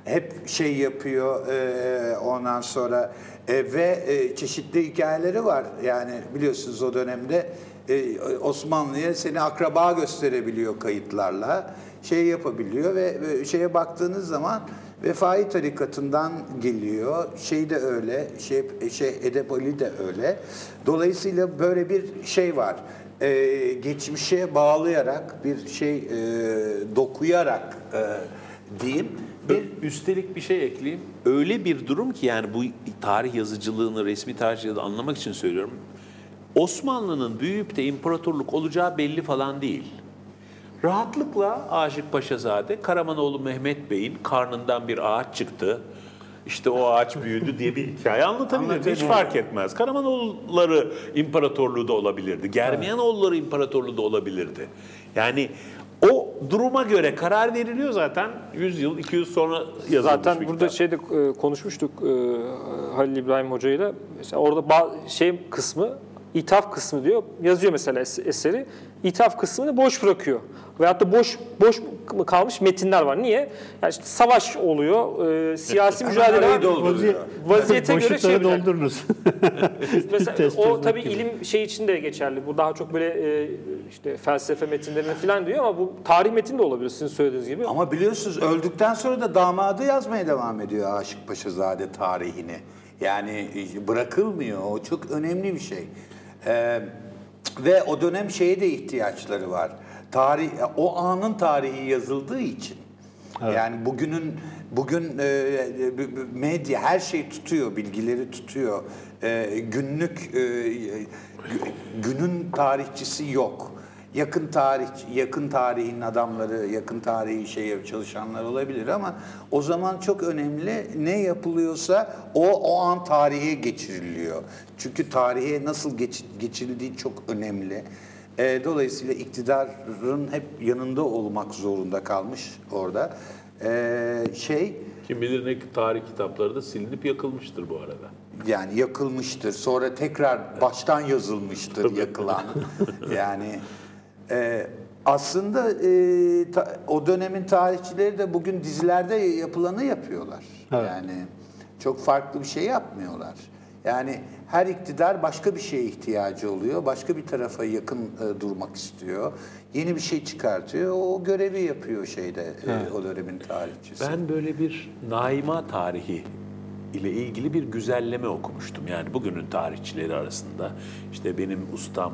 hep şey yapıyor e, ondan sonra e, ve e, çeşitli hikayeleri var. Yani biliyorsunuz o dönemde e, Osmanlı'ya seni akraba gösterebiliyor kayıtlarla, şey yapabiliyor ve, ve şeye baktığınız zaman Vefai tarikatından geliyor. Şey de öyle, şey, şey Edebali de öyle. Dolayısıyla böyle bir şey var. Ee, geçmişe bağlayarak bir şey e, dokuyarak e, diyeyim bir Üstelik bir şey ekleyeyim. Öyle bir durum ki yani bu tarih yazıcılığını, resmi tarihçiliğini anlamak için söylüyorum. Osmanlı'nın büyüyüp de imparatorluk olacağı belli falan değil. Rahatlıkla Aşık Paşazade, Karamanoğlu Mehmet Bey'in karnından bir ağaç çıktı. İşte o ağaç büyüdü diye bir hikaye anlatabilir. Hiç fark etmez. Karamanoğulları imparatorluğu da olabilirdi. Germiyanoğulları imparatorluğu da olabilirdi. Yani o duruma göre karar veriliyor zaten 100 yıl, 200 sonra yazılmış Zaten bir burada kitap. şeyde e, konuşmuştuk e, Halil İbrahim Hoca ile. Mesela orada şey kısmı, ithaf kısmı diyor. Yazıyor mesela es- eseri. İthaf kısmını boş bırakıyor. Veyahut da boş boş kalmış metinler var. Niye? Yani işte savaş oluyor, e, siyasi mücadele dolduruyor. Vaziyete göre şey doldurunuz. [LAUGHS] Mesela o tabii gibi. ilim şey için de geçerli. Bu daha çok böyle e, işte felsefe metinlerine falan diyor ama bu tarih metin de olabilir sizin söylediğiniz gibi. Ama biliyorsunuz öldükten sonra da damadı yazmaya devam ediyor Aşık Paşazade tarihini. Yani bırakılmıyor. O çok önemli bir şey. Ee, ve o dönem şeye de ihtiyaçları var. Tarih, o anın tarihi yazıldığı için. Yani bugünün bugün e, medya her şey tutuyor, bilgileri tutuyor. E, günlük e, gü- günün tarihçisi yok. yakın tarih, yakın tarihin adamları, yakın tarihi şeye çalışanlar olabilir ama o zaman çok önemli ne yapılıyorsa o o an tarihe geçiriliyor. Çünkü tarihe nasıl geç, geçirildiği çok önemli. E, dolayısıyla iktidarın hep yanında olmak zorunda kalmış orada. E, şey Kim bilir ne tarih kitapları da silinip yakılmıştır bu arada. yani yakılmıştır. Sonra tekrar baştan yazılmıştır yakılan. [LAUGHS] yani e, aslında e, ta- o dönemin tarihçileri de bugün dizilerde yapılanı yapıyorlar. Evet. Yani çok farklı bir şey yapmıyorlar. Yani her iktidar başka bir şeye ihtiyacı oluyor. Başka bir tarafa yakın e, durmak istiyor. Yeni bir şey çıkartıyor. O görevi yapıyor şeyde e, o dönemin tarihçisi. Ben böyle bir naima tarihi ile ilgili bir güzelleme okumuştum. Yani bugünün tarihçileri arasında işte benim ustam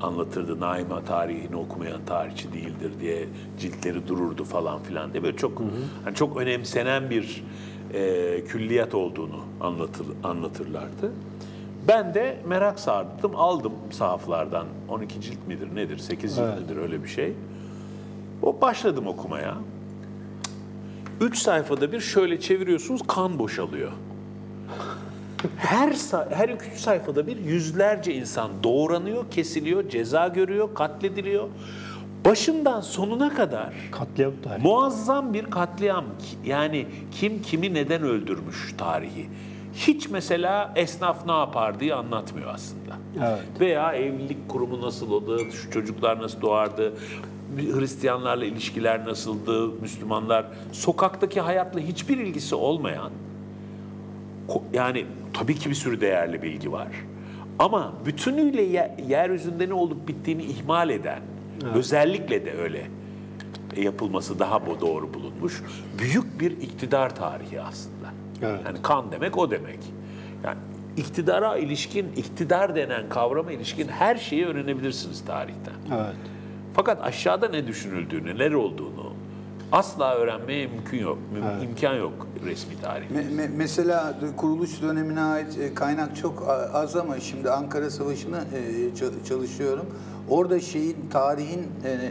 anlatırdı naima tarihini okumayan tarihçi değildir diye ciltleri dururdu falan filan diye böyle çok hani çok önemsenen bir e, külliyat olduğunu anlatır, anlatırlardı. Ben de merak sardım, aldım sahaflardan 12 cilt midir nedir, 8 cilt Evet. midir öyle bir şey. O başladım okumaya. Üç sayfada bir şöyle çeviriyorsunuz kan boşalıyor. Her her üç sayfada bir yüzlerce insan doğranıyor, kesiliyor, ceza görüyor, katlediliyor. Başından sonuna kadar Katliam tarihi. muazzam bir katliam. Yani kim kimi neden öldürmüş tarihi. Hiç mesela esnaf ne yapar diye anlatmıyor aslında. Evet. Veya evlilik kurumu nasıl oldu, şu çocuklar nasıl doğardı, Hristiyanlarla ilişkiler nasıldı, Müslümanlar, sokaktaki hayatla hiçbir ilgisi olmayan, yani tabii ki bir sürü değerli bilgi var. Ama bütünüyle ye- yeryüzünde ne olup bittiğini ihmal eden, özellikle de öyle yapılması daha doğru bulunmuş. Büyük bir iktidar tarihi aslında. Evet. Yani kan demek o demek. Yani iktidara ilişkin, iktidar denen kavrama ilişkin her şeyi öğrenebilirsiniz tarihten. Evet. Fakat aşağıda ne düşünüldüğünü, neler olduğunu asla öğrenmeye mümkün yok. Müm- imkan yok resmi tarihte. Me- me- mesela kuruluş dönemine ait e, kaynak çok az ama şimdi Ankara Savaşı'nı e, ça- çalışıyorum. Orada şeyin tarihin e,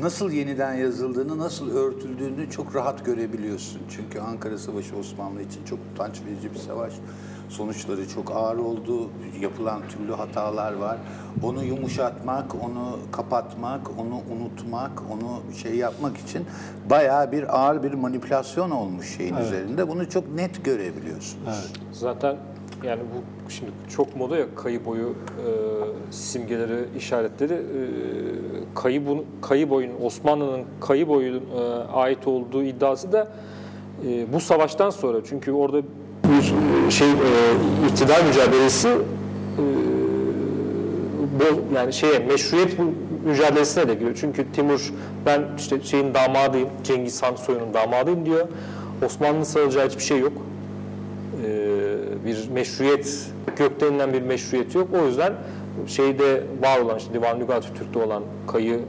nasıl yeniden yazıldığını, nasıl örtüldüğünü çok rahat görebiliyorsun. Çünkü Ankara Savaşı Osmanlı için çok utanç verici bir savaş. Sonuçları çok ağır oldu. Yapılan türlü hatalar var. Onu yumuşatmak, onu kapatmak, onu unutmak, onu şey yapmak için bayağı bir ağır bir manipülasyon olmuş şeyin üzerinde. Bunu çok net görebiliyorsun. Zaten yani bu şimdi çok moda ya kayı boyu e, simgeleri, işaretleri. E, kayı, bu, kayı boyun, Osmanlı'nın kayı boyun e, ait olduğu iddiası da e, bu savaştan sonra. Çünkü orada şey e, iktidar mücadelesi e, yani şeye meşruiyet mücadelesine de giriyor. Çünkü Timur ben işte şeyin damadıyım, Cengiz Han soyunun damadıyım diyor. Osmanlı'nın sığacağı hiçbir şey yok. Ee, bir meşruiyet, göklerinden bir meşruiyet yok. O yüzden şeyde var olan, işte Divan Lügat-ı Türk'te olan kayı, e,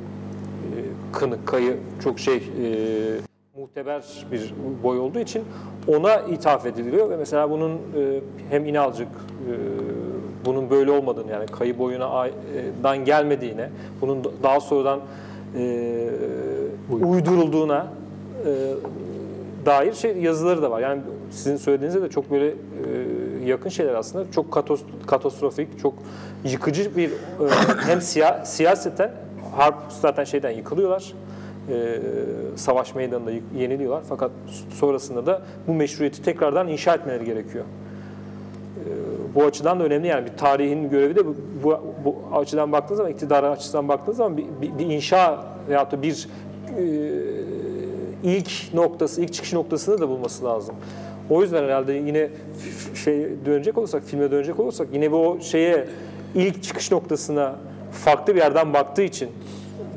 kınık kayı çok şey e, muteber bir boy olduğu için ona ithaf ediliyor ve mesela bunun e, hem İnalcık e, bunun böyle olmadığını yani kayı boyuna ai- e, gelmediğine, bunun da- daha sonradan e, uydurulduğuna e, dair şey yazıları da var. Yani sizin söylediğinizde de çok böyle e, yakın şeyler aslında. Çok katos, katastrofik, çok yıkıcı bir e, hem siya, siyaseten harp zaten şeyden yıkılıyorlar. E, savaş meydanında yeniliyorlar. Fakat sonrasında da bu meşruiyeti tekrardan inşa etmeleri gerekiyor. E, bu açıdan da önemli yani bir tarihin görevi de bu, bu, bu açıdan baktığınız zaman, iktidara açısından baktığınız zaman bir, bir, bir inşa veyahut da bir e, ilk noktası, ilk çıkış noktasını da bulması lazım. O yüzden herhalde yine şey dönecek olursak, filme dönecek olursak yine bu şeye ilk çıkış noktasına farklı bir yerden baktığı için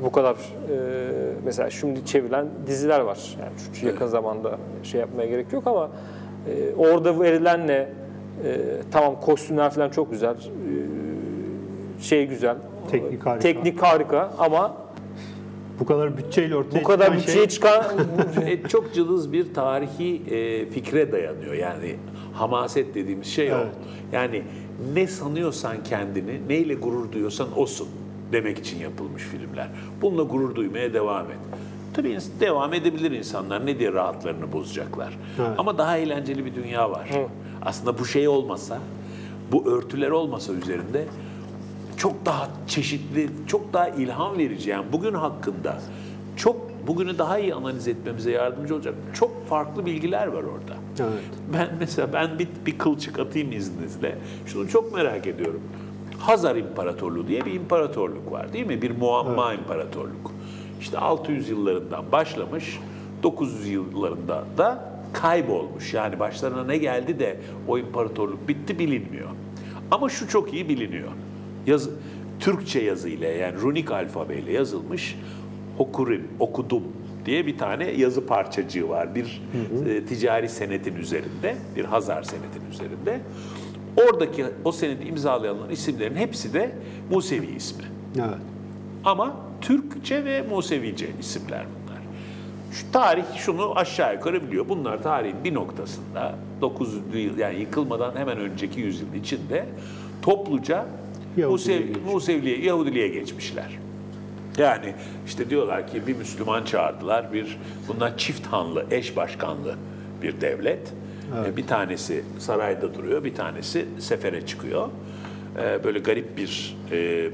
bu kadar e, mesela şimdi çevrilen diziler var. Yani şu yakın zamanda şey yapmaya gerek yok ama e, orada verilenle e, tamam kostümler falan çok güzel. e, şey güzel. Teknik harika. Teknik harika ama Bu kadar bütçeyle ortaya bu kadar çıkan bütçeye şey, çıkan [LAUGHS] E, çok cılız bir tarihi e, fikre dayanıyor. Yani hamaset dediğimiz şey o. Evet. Yani ne sanıyorsan kendini, neyle gurur duyuyorsan osun demek için yapılmış filmler. Bununla gurur duymaya devam et. Tabii devam edebilir insanlar. Ne diye rahatlarını bozacaklar. Ama daha eğlenceli bir dünya var. Aslında bu şey olmasa, bu örtüler olmasa üzerinde çok daha çeşitli, çok daha ilham verici. Yani bugün hakkında çok bugünü daha iyi analiz etmemize yardımcı olacak çok farklı bilgiler var orada. Evet. Ben mesela ben bir, bir kılçık atayım izninizle. Şunu çok merak ediyorum. Hazar İmparatorluğu diye bir imparatorluk var değil mi? Bir muamma imparatorluk. İşte 600 yıllarından başlamış, 900 yıllarında da kaybolmuş. Yani başlarına ne geldi de o imparatorluk bitti bilinmiyor. Ama şu çok iyi biliniyor. Yazı, Türkçe yazıyla yani runik alfabeyle yazılmış Okurim, okudum diye bir tane yazı parçacığı var. Bir e, ticari senetin üzerinde, bir Hazar senetin üzerinde. Oradaki o senedi imzalayanların isimlerin hepsi de Musevi ismi. Evet. Ama Türkçe ve Musevice isimler bunlar. Şu tarih şunu aşağı yukarı biliyor. Bunlar tarihin bir noktasında 900'lü yıl yani yıkılmadan hemen önceki yüzyılın içinde topluca Musev, geçmiş. Museviliğe, Yahudiliğe geçmişler. Yani işte diyorlar ki bir Müslüman çağırdılar, bir bunlar çift hanlı, eş başkanlı bir devlet. E, Bir tanesi sarayda duruyor, bir tanesi sefere çıkıyor. E, Böyle garip bir e,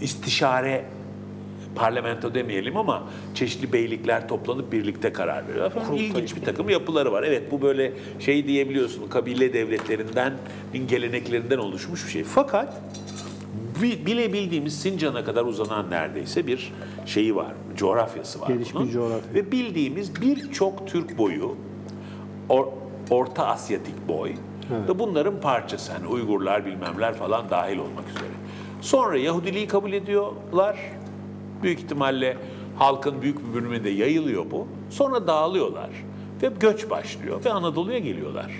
istişare parlamento demeyelim ama çeşitli beylikler toplanıp birlikte karar veriyorlar. Falan. İlginç bir takım yapıları var. Evet bu böyle şey diyebiliyorsun kabile devletlerinden, geleneklerinden oluşmuş bir şey. Fakat bi- bilebildiğimiz Sincan'a kadar uzanan neredeyse bir şeyi var, coğrafyası var Geniş bir bunun. coğrafya. Ve bildiğimiz birçok Türk boyu, Or- Orta Asyatik boy ve bunların parçası. Yani Uygurlar bilmemler falan dahil olmak üzere. Sonra Yahudiliği kabul ediyorlar. Büyük ihtimalle halkın büyük bir bölümü de yayılıyor bu. Sonra dağılıyorlar ve göç başlıyor ve Anadolu'ya geliyorlar.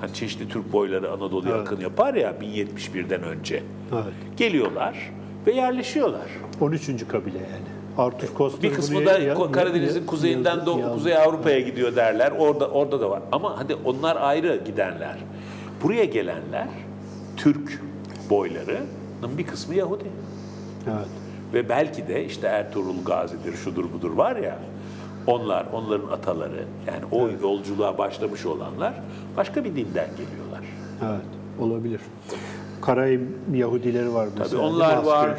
Hani çeşitli Türk boyları Anadolu'ya akın yapar ya 1071'den önce. Evet. Geliyorlar ve yerleşiyorlar. 13. kabile yani. Arthur Koster Bir kısmı da ya- Karadeniz'in ya- kuzeyinden yazdı- doğu. Kuzey Avrupa'ya gidiyor derler. Orada orada da var. Ama hadi onlar ayrı gidenler. Buraya gelenler Türk boylarının bir kısmı Yahudi. Evet. Ve belki de işte Ertuğrul Gazi'dir, şudur budur var ya. Onlar, onların ataları yani o yolculuğa başlamış olanlar başka bir dinden geliyorlar. Evet. Olabilir. Karayim Yahudileri var mesela. Tabii onlar var.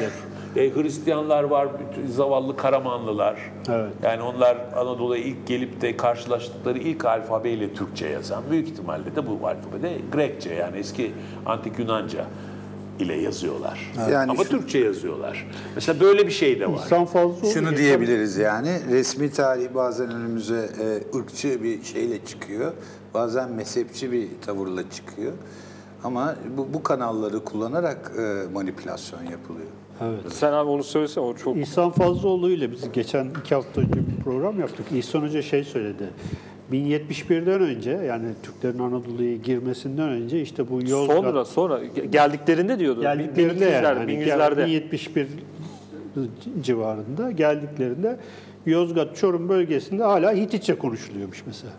E, Hristiyanlar var, bütün zavallı Karamanlılar. Evet. Yani onlar Anadolu'ya ilk gelip de karşılaştıkları ilk alfabeyle Türkçe yazan, büyük ihtimalle de bu alfabede Grekçe yani eski antik Yunanca ile yazıyorlar. Yani Ama şu- Türkçe yazıyorlar. Mesela böyle bir şey de var. İhsan Fazlıoğlu Şunu diyebiliriz yani resmi tarih bazen önümüze e, ırkçı bir şeyle çıkıyor. Bazen mezhepçi bir tavırla çıkıyor. Ama bu, bu kanalları kullanarak e, manipülasyon yapılıyor. Sen abi onu söylesene o çok İhsan Fazlıoğlu ile biz geçen iki hafta önce bir program yaptık. İhsan Hoca şey söyledi. 1071'den önce yani Türklerin Anadolu'ya girmesinden önce işte bu Yozgat sonra sonra geldiklerinde diyordu. geldiklerinde yani, 1200'lerde, hani 1100'lerde. 1071 civarında geldiklerinde Yozgat Çorum bölgesinde hala Hititçe konuşuluyormuş mesela.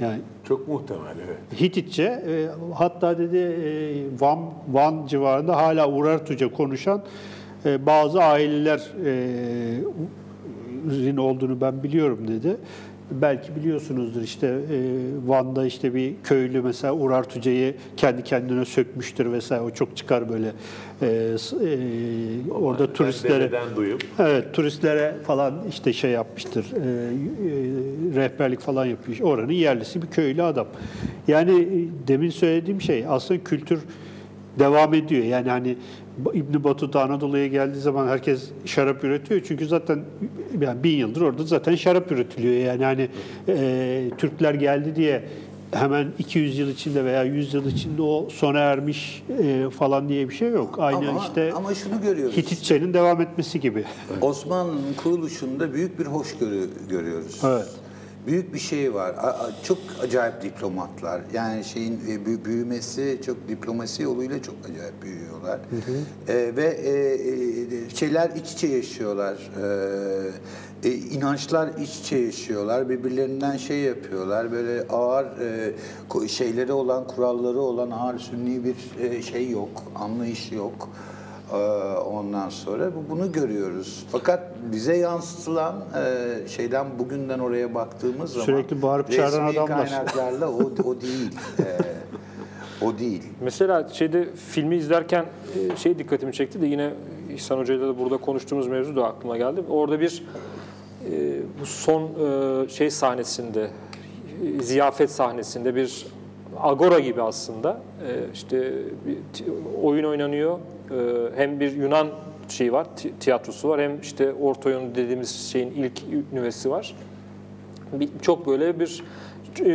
Yani Çok muhtemel evet. Hititçe e, hatta dedi e, Van Van civarında hala Urartuca konuşan bazı aileler e, olduğunu ben biliyorum dedi. Belki biliyorsunuzdur işte e, Van'da işte bir köylü mesela Urartuca'yı kendi kendine sökmüştür vesaire o çok çıkar böyle e, e, orada turistlere Dededen duyup Evet, turistlere falan işte şey yapmıştır, e, e, rehberlik falan yapıyor. Oranın yerlisi bir köylü adam. Yani e, demin söylediğim şey aslında kültür devam ediyor. Yani hani İbn Battuta Anadolu'ya geldiği zaman herkes şarap üretiyor. Çünkü zaten yani bin yıldır orada zaten şarap üretiliyor. Yani hani e, Türkler geldi diye hemen 200 yıl içinde veya 100 yıl içinde o sona ermiş e, falan diye bir şey yok. Aynı ama, işte ama şunu görüyoruz. Hititçenin devam etmesi gibi. Osmanlı'nın kuruluşunda büyük bir hoşgörü görüyoruz. Evet. Büyük bir şey var. Çok acayip diplomatlar. Yani şeyin e, büyü- büyümesi çok diplomasi yoluyla çok acayip büyüyorlar. E, ve e, e, şeyler iç içe yaşıyorlar. E, e, inançlar iç içe yaşıyorlar. Birbirlerinden şey yapıyorlar. Böyle ağır e, şeyleri olan, kuralları olan ağır sünni bir e, şey yok. Anlayış yok. Ee, ondan sonra bu- bunu görüyoruz. Fakat bize yansıtılan e, şeyden bugünden oraya baktığımız zaman Sürekli bağırıp çağıran adamlar. kaynaklarla o, o değil. Ee, o değil. Mesela şeyde filmi izlerken e, şey dikkatimi çekti de yine İhsan Hoca'yla da burada konuştuğumuz mevzu da aklıma geldi. Orada bir e, bu son e, şey sahnesinde e, ziyafet sahnesinde bir agora gibi aslında e, işte oyun oynanıyor. E, hem bir Yunan şeyi var, ti- tiyatrosu var hem işte orta oyun dediğimiz şeyin ilk nüvesi var. Çok böyle bir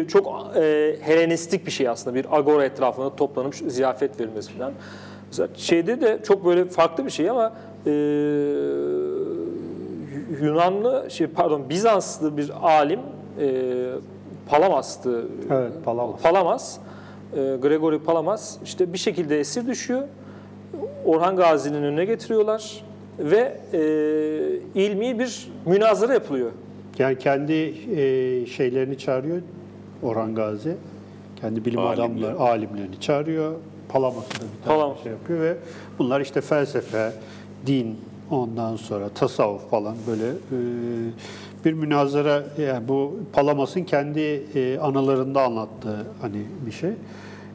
çok e, Helenistik bir şey aslında. Bir agora etrafında toplanıp ziyafet verilmesi falan. Mesela şeyde de çok böyle farklı bir şey ama e, Yunanlı şey pardon Bizanslı bir alim e, Palamas'tı. Evet, Palamas. Palamas, e, Gregory Palamas işte bir şekilde esir düşüyor. Orhan Gazi'nin önüne getiriyorlar ve e, ilmi bir münazara yapılıyor. Yani kendi e, şeylerini çağırıyor Orhan Gazi. Kendi bilim Alimler. adamları, alimlerini çağırıyor. Palamas'ı da bir tane Palam- şey yapıyor ve bunlar işte felsefe, din, ondan sonra tasavvuf falan böyle e, bir münazara yani bu Palamas'ın kendi e, anılarında anlattığı hani bir şey.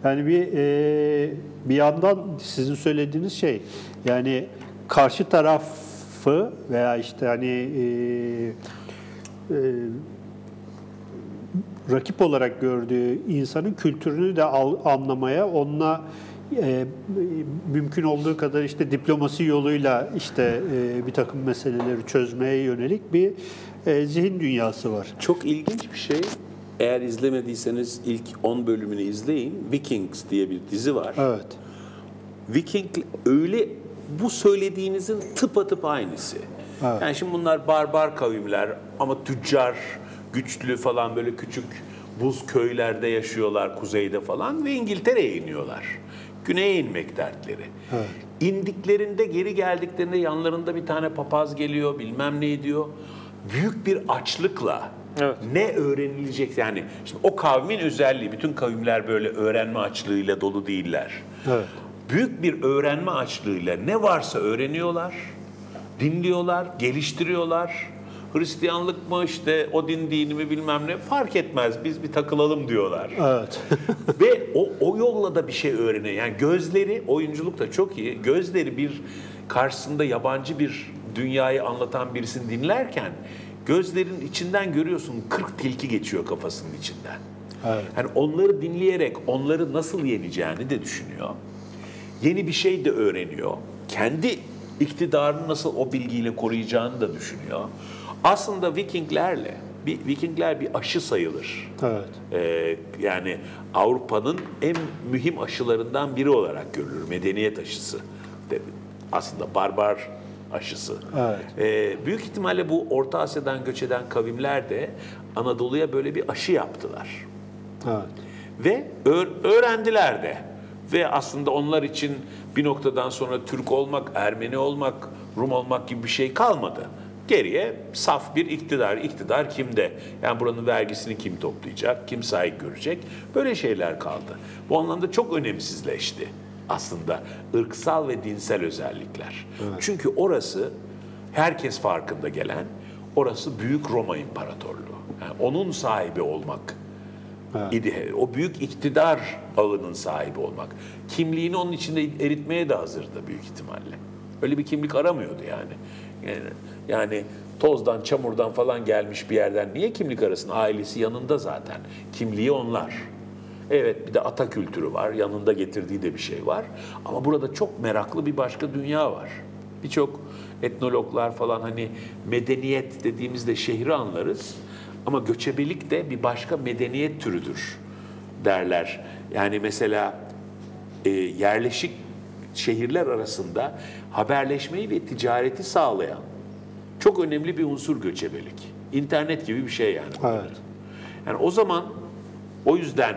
Yani bir e, bir yandan sizin söylediğiniz şey yani karşı tarafı veya işte hani e, e, rakip olarak gördüğü insanın kültürünü de al- anlamaya, onunla e, mümkün olduğu kadar işte diplomasi yoluyla işte e, bir takım meseleleri çözmeye yönelik bir e, zihin dünyası var. Çok ilginç bir şey. Eğer izlemediyseniz ilk 10 bölümünü izleyin. Vikings diye bir dizi var. Evet. Viking öyle bu söylediğinizin tıpatıp aynısı. Evet. Yani şimdi bunlar barbar kavimler ama tüccar, güçlü falan böyle küçük buz köylerde yaşıyorlar kuzeyde falan ve İngiltere'ye iniyorlar. Güneye inmek dertleri. İndiklerinde geri geldiklerinde yanlarında bir tane papaz geliyor bilmem ne ediyor. Büyük bir açlıkla Evet. ne öğrenilecek yani şimdi o kavmin özelliği bütün kavimler böyle öğrenme açlığıyla dolu değiller. Evet. Büyük bir öğrenme açlığıyla ne varsa öğreniyorlar, dinliyorlar, geliştiriyorlar. Hristiyanlık mı işte o din dini mi bilmem ne fark etmez biz bir takılalım diyorlar. Evet. [LAUGHS] Ve o, o yolla da bir şey öğreniyor. Yani gözleri, oyunculuk da çok iyi. Gözleri bir karşısında yabancı bir dünyayı anlatan birisini dinlerken gözlerin içinden görüyorsun 40 tilki geçiyor kafasının içinden. Evet. Yani onları dinleyerek onları nasıl yeneceğini de düşünüyor. Yeni bir şey de öğreniyor. Kendi iktidarını nasıl o bilgiyle koruyacağını da düşünüyor. Aslında Vikinglerle, bir, Vikingler bir aşı sayılır. Evet. Ee, yani Avrupa'nın en mühim aşılarından biri olarak görülür. Medeniyet aşısı. Aslında barbar aşısı. Evet. Ee, büyük ihtimalle bu Orta Asya'dan göç eden kavimler de Anadolu'ya böyle bir aşı yaptılar. Evet. Ve öğ- öğrendiler de. Ve aslında onlar için bir noktadan sonra Türk olmak, Ermeni olmak, Rum olmak gibi bir şey kalmadı. Geriye saf bir iktidar. İktidar kimde? Yani buranın vergisini kim toplayacak, kim sahip görecek? Böyle şeyler kaldı. Bu anlamda çok önemsizleşti aslında ırksal ve dinsel özellikler. Çünkü orası herkes farkında gelen, orası Büyük Roma İmparatorluğu. Yani onun sahibi olmak idi. O büyük iktidar ağının sahibi olmak. Kimliğini onun içinde eritmeye de hazırdı büyük ihtimalle. Öyle bir kimlik aramıyordu yani. Yani, yani tozdan, çamurdan falan gelmiş bir yerden niye kimlik arasın? Ailesi yanında zaten. Kimliği onlar. Evet bir de ata kültürü var. Yanında getirdiği de bir şey var. Ama burada çok meraklı bir başka dünya var. Birçok etnologlar falan hani medeniyet dediğimizde şehri anlarız. Ama göçebelik de bir başka medeniyet türüdür derler. Yani mesela e, yerleşik şehirler arasında haberleşmeyi ve ticareti sağlayan çok önemli bir unsur göçebelik. İnternet gibi bir şey yani. Evet. Yani o zaman o yüzden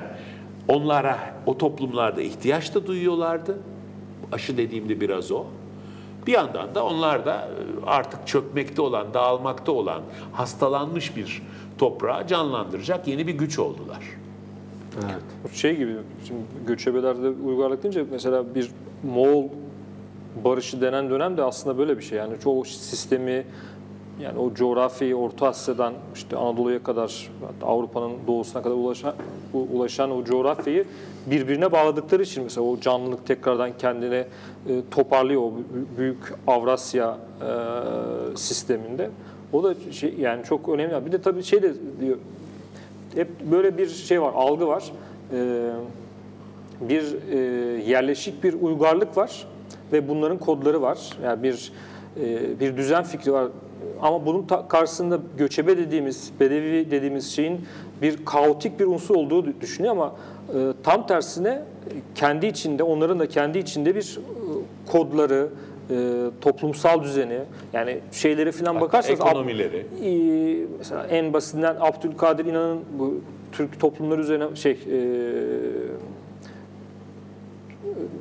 onlara o toplumlarda ihtiyaç da duyuyorlardı. Aşı dediğimde biraz o. Bir yandan da onlar da e, artık çökmekte olan, dağılmakta olan, hastalanmış bir toprağı canlandıracak yeni bir güç oldular. Şey gibi, şimdi göçebelerde uygarlık deyince mesela bir Moğol barışı denen dönem de aslında böyle bir şey. Yani çoğu sistemi yani o coğrafyayı Orta Asya'dan işte Anadolu'ya kadar Avrupa'nın doğusuna kadar ulaşan, ulaşan o coğrafyayı birbirine bağladıkları için mesela o canlılık tekrardan kendine e, toparlıyor o bü- büyük Avrasya e, sisteminde. O da şey, yani çok önemli. Bir de tabii şey de diyor hep böyle bir şey var, algı var. Ee, bir e, yerleşik bir uygarlık var ve bunların kodları var. Yani bir e, bir düzen fikri var. Ama bunun karşısında göçebe dediğimiz, bedevi dediğimiz şeyin bir kaotik bir unsur olduğu dü- düşünüyor ama e, tam tersine kendi içinde, onların da kendi içinde bir e, kodları, e, toplumsal düzeni, yani şeyleri falan bakarsanız Ab- Ekonomileri. mesela en basitinden Abdülkadir İnan'ın bu Türk toplumları üzerine şey e,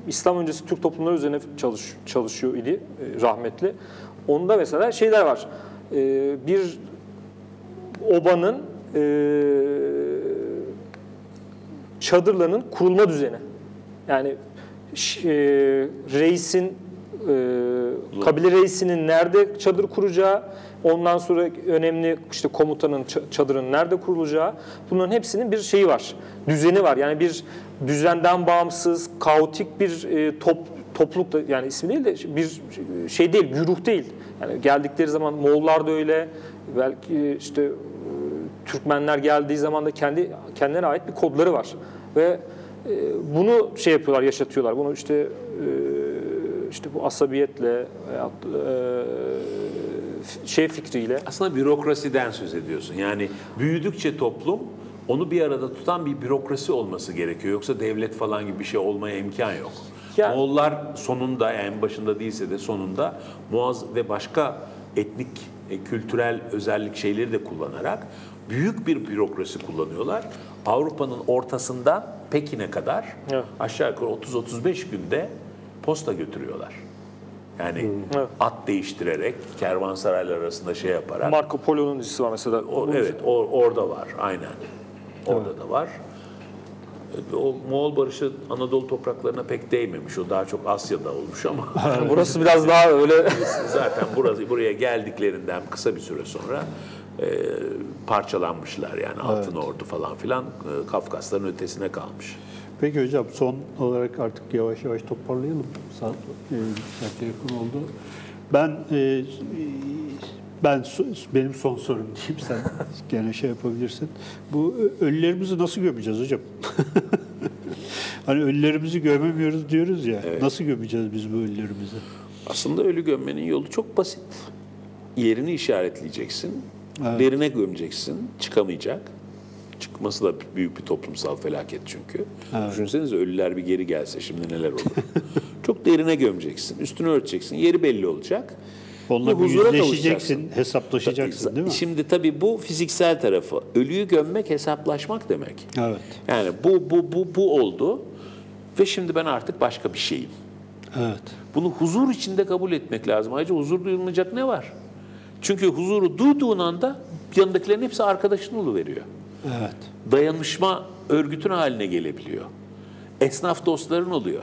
İslam öncesi Türk toplumları üzerine çalış, çalışıyor idi rahmetli. Onda mesela şeyler var. E, bir obanın e, çadırlarının kurulma düzeni. Yani e, reisin e, kabile reisinin nerede çadır kuracağı, ondan sonra önemli işte komutanın ça- çadırın nerede kurulacağı, bunların hepsinin bir şeyi var, düzeni var. Yani bir düzenden bağımsız, kaotik bir e, top, topluluk da yani ismi değil de bir şey değil, güruh değil. Yani geldikleri zaman Moğollar da öyle, belki işte e, Türkmenler geldiği zaman da kendi kendilerine ait bir kodları var ve e, bunu şey yapıyorlar, yaşatıyorlar. Bunu işte e, işte bu asabiyetle e, şey fikriyle Aslında bürokrasiden söz ediyorsun. Yani büyüdükçe toplum onu bir arada tutan bir bürokrasi olması gerekiyor. Yoksa devlet falan gibi bir şey olmaya imkan yok. Ya- Moğollar sonunda en başında değilse de sonunda Muaz ve başka etnik, e, kültürel özellik şeyleri de kullanarak büyük bir bürokrasi kullanıyorlar. Avrupa'nın ortasından Pekin'e kadar Evet. aşağı yukarı 30-35 günde posta götürüyorlar. Yani Evet. at değiştirerek kervansaraylar arasında şey yaparak. Marco Polo'nun dizisi var mesela. O, evet, o, orada var, aynen. Orada da var. O Moğol barışı Anadolu topraklarına pek değmemiş. O daha çok Asya'da olmuş ama [LAUGHS] Burası biraz daha öyle [LAUGHS] zaten burası buraya geldiklerinden kısa bir süre sonra e, parçalanmışlar yani Altın Ordu falan filan e, Kafkasların ötesine kalmış. Peki hocam son olarak artık yavaş yavaş toparlayalım. Saat, e, saate yakın oldu. Ben e, ben benim son sorum diyeyim sen [LAUGHS] gene şey yapabilirsin. Bu ölülerimizi nasıl gömeceğiz hocam? [LAUGHS] hani ölülerimizi gömemiyoruz diyoruz ya. Nasıl gömeceğiz biz bu ölülerimizi? Aslında ölü gömmenin yolu çok basit. Yerini işaretleyeceksin, derine gömeceksin, çıkamayacak. Çıkması da büyük bir toplumsal felaket çünkü. Düşünsenize ölüler bir geri gelse şimdi neler olur. [LAUGHS] çok derine gömeceksin, üstünü örteceksin, yeri belli olacak. Onunla bir yüzleşeceksin, kavuşacaksın. hesaplaşacaksın değil mi? Şimdi tabii bu fiziksel tarafı. Ölüyü gömmek hesaplaşmak demek. Evet. Yani bu bu bu bu oldu ve şimdi ben artık başka bir şeyim. Evet. Bunu huzur içinde kabul etmek lazım. Ayrıca huzur duyulmayacak ne var? Çünkü huzuru duyduğun anda yanındakilerin hepsi arkadaşın veriyor. Evet. Dayanışma örgütün haline gelebiliyor. Esnaf dostların oluyor.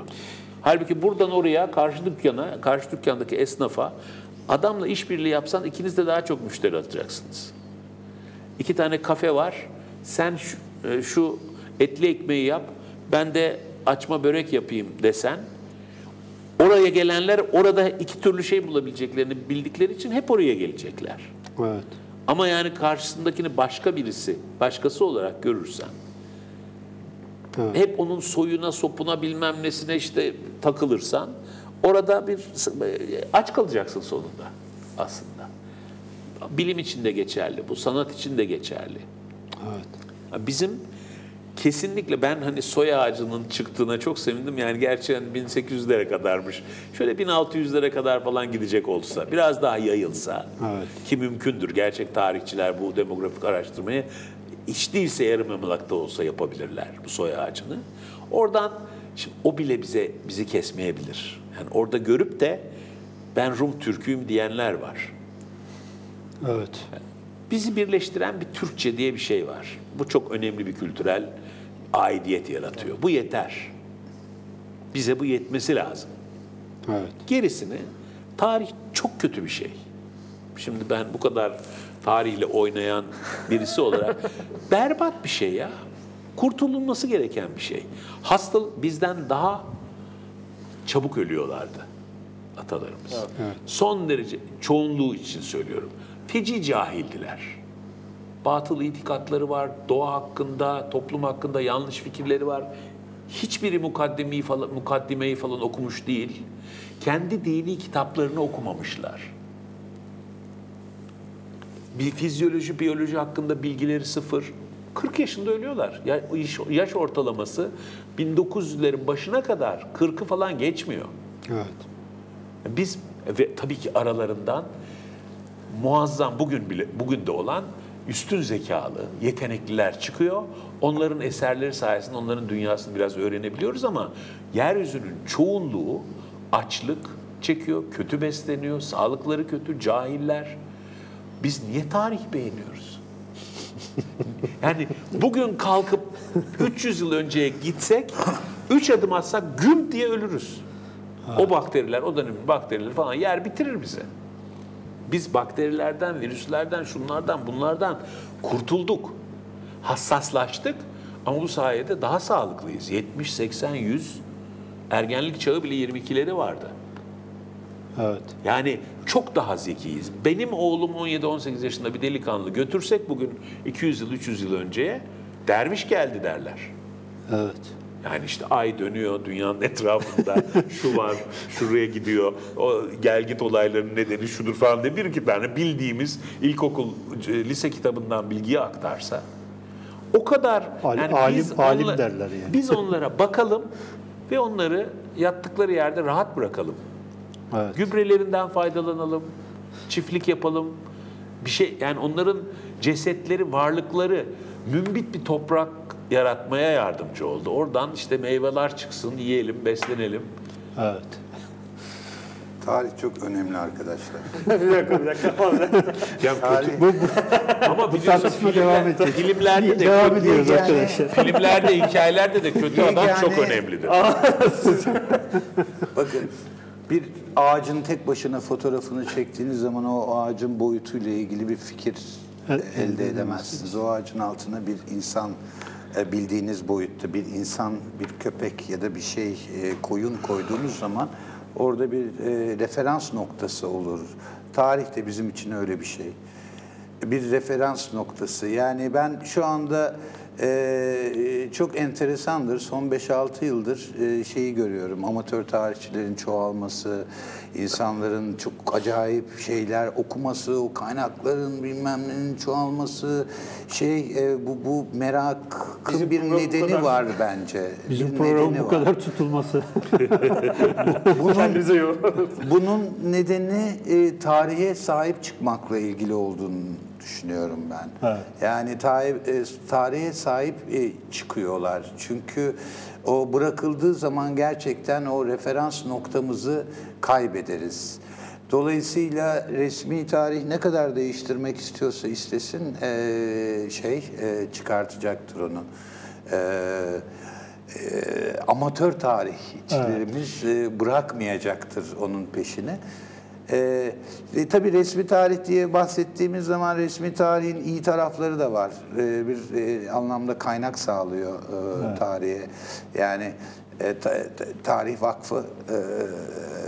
Halbuki buradan oraya karşı dükkana, karşı dükkandaki esnafa adamla işbirliği yapsan ikiniz de daha çok müşteri atacaksınız. İki tane kafe var. Sen şu, e, şu etli ekmeği yap, ben de açma börek yapayım desen oraya gelenler orada iki türlü şey bulabileceklerini bildikleri için hep oraya gelecekler. Evet. Ama yani karşısındakini başka birisi, başkası olarak görürsen, Evet. hep onun soyuna, sopuna bilmem nesine işte takılırsan, orada bir aç kalacaksın sonunda aslında. Bilim için de geçerli, bu sanat için de geçerli. Evet. Bizim kesinlikle ben hani soy ağacının çıktığına çok sevindim. Yani gerçekten 1800'lere kadarmış. Şöyle 1600'lere kadar falan gidecek olsa, biraz daha yayılsa Evet. ki mümkündür. Gerçek tarihçiler bu demografik araştırmayı hiç değilse yarım yamalakta olsa yapabilirler bu soy ağacını. Oradan şimdi o bile bize bizi kesmeyebilir. Yani orada görüp de ben Rum Türk'üyüm diyenler var. Evet. Bizi birleştiren bir Türkçe diye bir şey var. Bu çok önemli bir kültürel aidiyet yaratıyor. Bu yeter. Bize bu yetmesi lazım. Evet. Gerisini tarih çok kötü bir şey. Şimdi ben bu kadar tarihle oynayan birisi olarak [LAUGHS] berbat bir şey ya. Kurtulunması gereken bir şey. Hasta bizden daha çabuk ölüyorlardı atalarımız. Son derece çoğunluğu için söylüyorum. Feci cahildiler. Batıl itikatları var, doğa hakkında, toplum hakkında yanlış fikirleri var. Hiçbiri mukaddimeyi falan, mukaddimeyi falan okumuş değil. Kendi dini kitaplarını okumamışlar. Bir fizyoloji, biyoloji hakkında bilgileri sıfır. 40 yaşında ölüyorlar. Ya- Yaş, yaş ortalaması 1900'lerin başına kadar 40'ı falan geçmiyor. Evet. Biz ve tabii ki aralarından muazzam bugün bile bugün de olan üstün zekalı, yetenekliler çıkıyor. Onların eserleri sayesinde onların dünyasını biraz öğrenebiliyoruz ama yeryüzünün çoğunluğu açlık çekiyor, kötü besleniyor, sağlıkları kötü, cahiller. Biz niye tarih beğeniyoruz? [LAUGHS] Yani bugün kalkıp 300 yıl önceye gitsek, 3 adım atsak güm diye ölürüz. O bakteriler, o dönemin bakterileri falan yer bitirir bizi. Biz bakterilerden, virüslerden, şunlardan, bunlardan kurtulduk. Hassaslaştık ama bu sayede daha sağlıklıyız. 70, 80, 100 ergenlik çağı bile 22'leri vardı. Evet. Yani çok daha zekiyiz. Benim oğlum 17-18 yaşında bir delikanlı götürsek bugün 200 yıl, 300 yıl önceye derviş geldi derler. Evet. Yani işte ay dönüyor dünyanın etrafında, [LAUGHS] şu var, şuraya gidiyor, o gel git olaylarının nedeni şudur falan diye bir iki tane bildiğimiz ilkokul, e, lise kitabından bilgiyi aktarsa o kadar Alim- alim- alim derler yani. Biz onlara bakalım ve onları yattıkları yerde rahat bırakalım. Evet. Gübrelerinden faydalanalım, çiftlik yapalım. Bir şey yani onların cesetleri, varlıkları mümbit bir toprak yaratmaya yardımcı oldu. Oradan işte meyveler çıksın, yiyelim, beslenelim. Evet. Tarih çok önemli arkadaşlar. [LAUGHS] bir dakika bir dakika. [LAUGHS] Yani Tarih, ama biliyorsun tartışma devam filmler- edecek. filmlerde de Devam kötü, ediyoruz yani- arkadaşlar. [LAUGHS] filmlerde, hikayelerde de kötü adam Yani- çok önemlidir. bakın bir ağacın tek başına fotoğrafını çektiğiniz zaman o ağacın boyutuyla ilgili bir fikir Evet, elde edemezsiniz. O ağacın altına bir insan e, bildiğiniz boyutta bir insan, bir köpek ya da bir şey e, koyun koyduğunuz zaman orada bir e, referans noktası olur. Tarih de bizim için öyle bir şey. Bir referans noktası. Yani ben şu anda e, çok enteresandır. Son 5-6 yıldır e, şeyi görüyorum. Amatör tarihçilerin çoğalması, insanların çok acayip şeyler okuması, o kaynakların bilmem nenin çoğalması, şey e, bu bu merakın bir nedeni kadar- var bence. Bizim bir programın bu var. kadar tutulması. [LAUGHS] Yok. Bunun nedeni e, tarihe sahip çıkmakla ilgili olduğunu düşünüyorum ben. Evet. Yani tarih, e, tarihe sahip e, çıkıyorlar. Çünkü o bırakıldığı zaman gerçekten o referans noktamızı kaybederiz. Dolayısıyla resmi tarih ne kadar değiştirmek istiyorsa istesin e, şey çıkartacaktır onu. E, e, amatör tarihçilerimiz e, bırakmayacaktır onun peşini. E, e, tabii resmi tarih diye bahsettiğimiz zaman resmi tarihin iyi tarafları da var. E, bir e, anlamda kaynak sağlıyor e, tarihe. Yani e, ta- ta- Tarih Vakfı, e,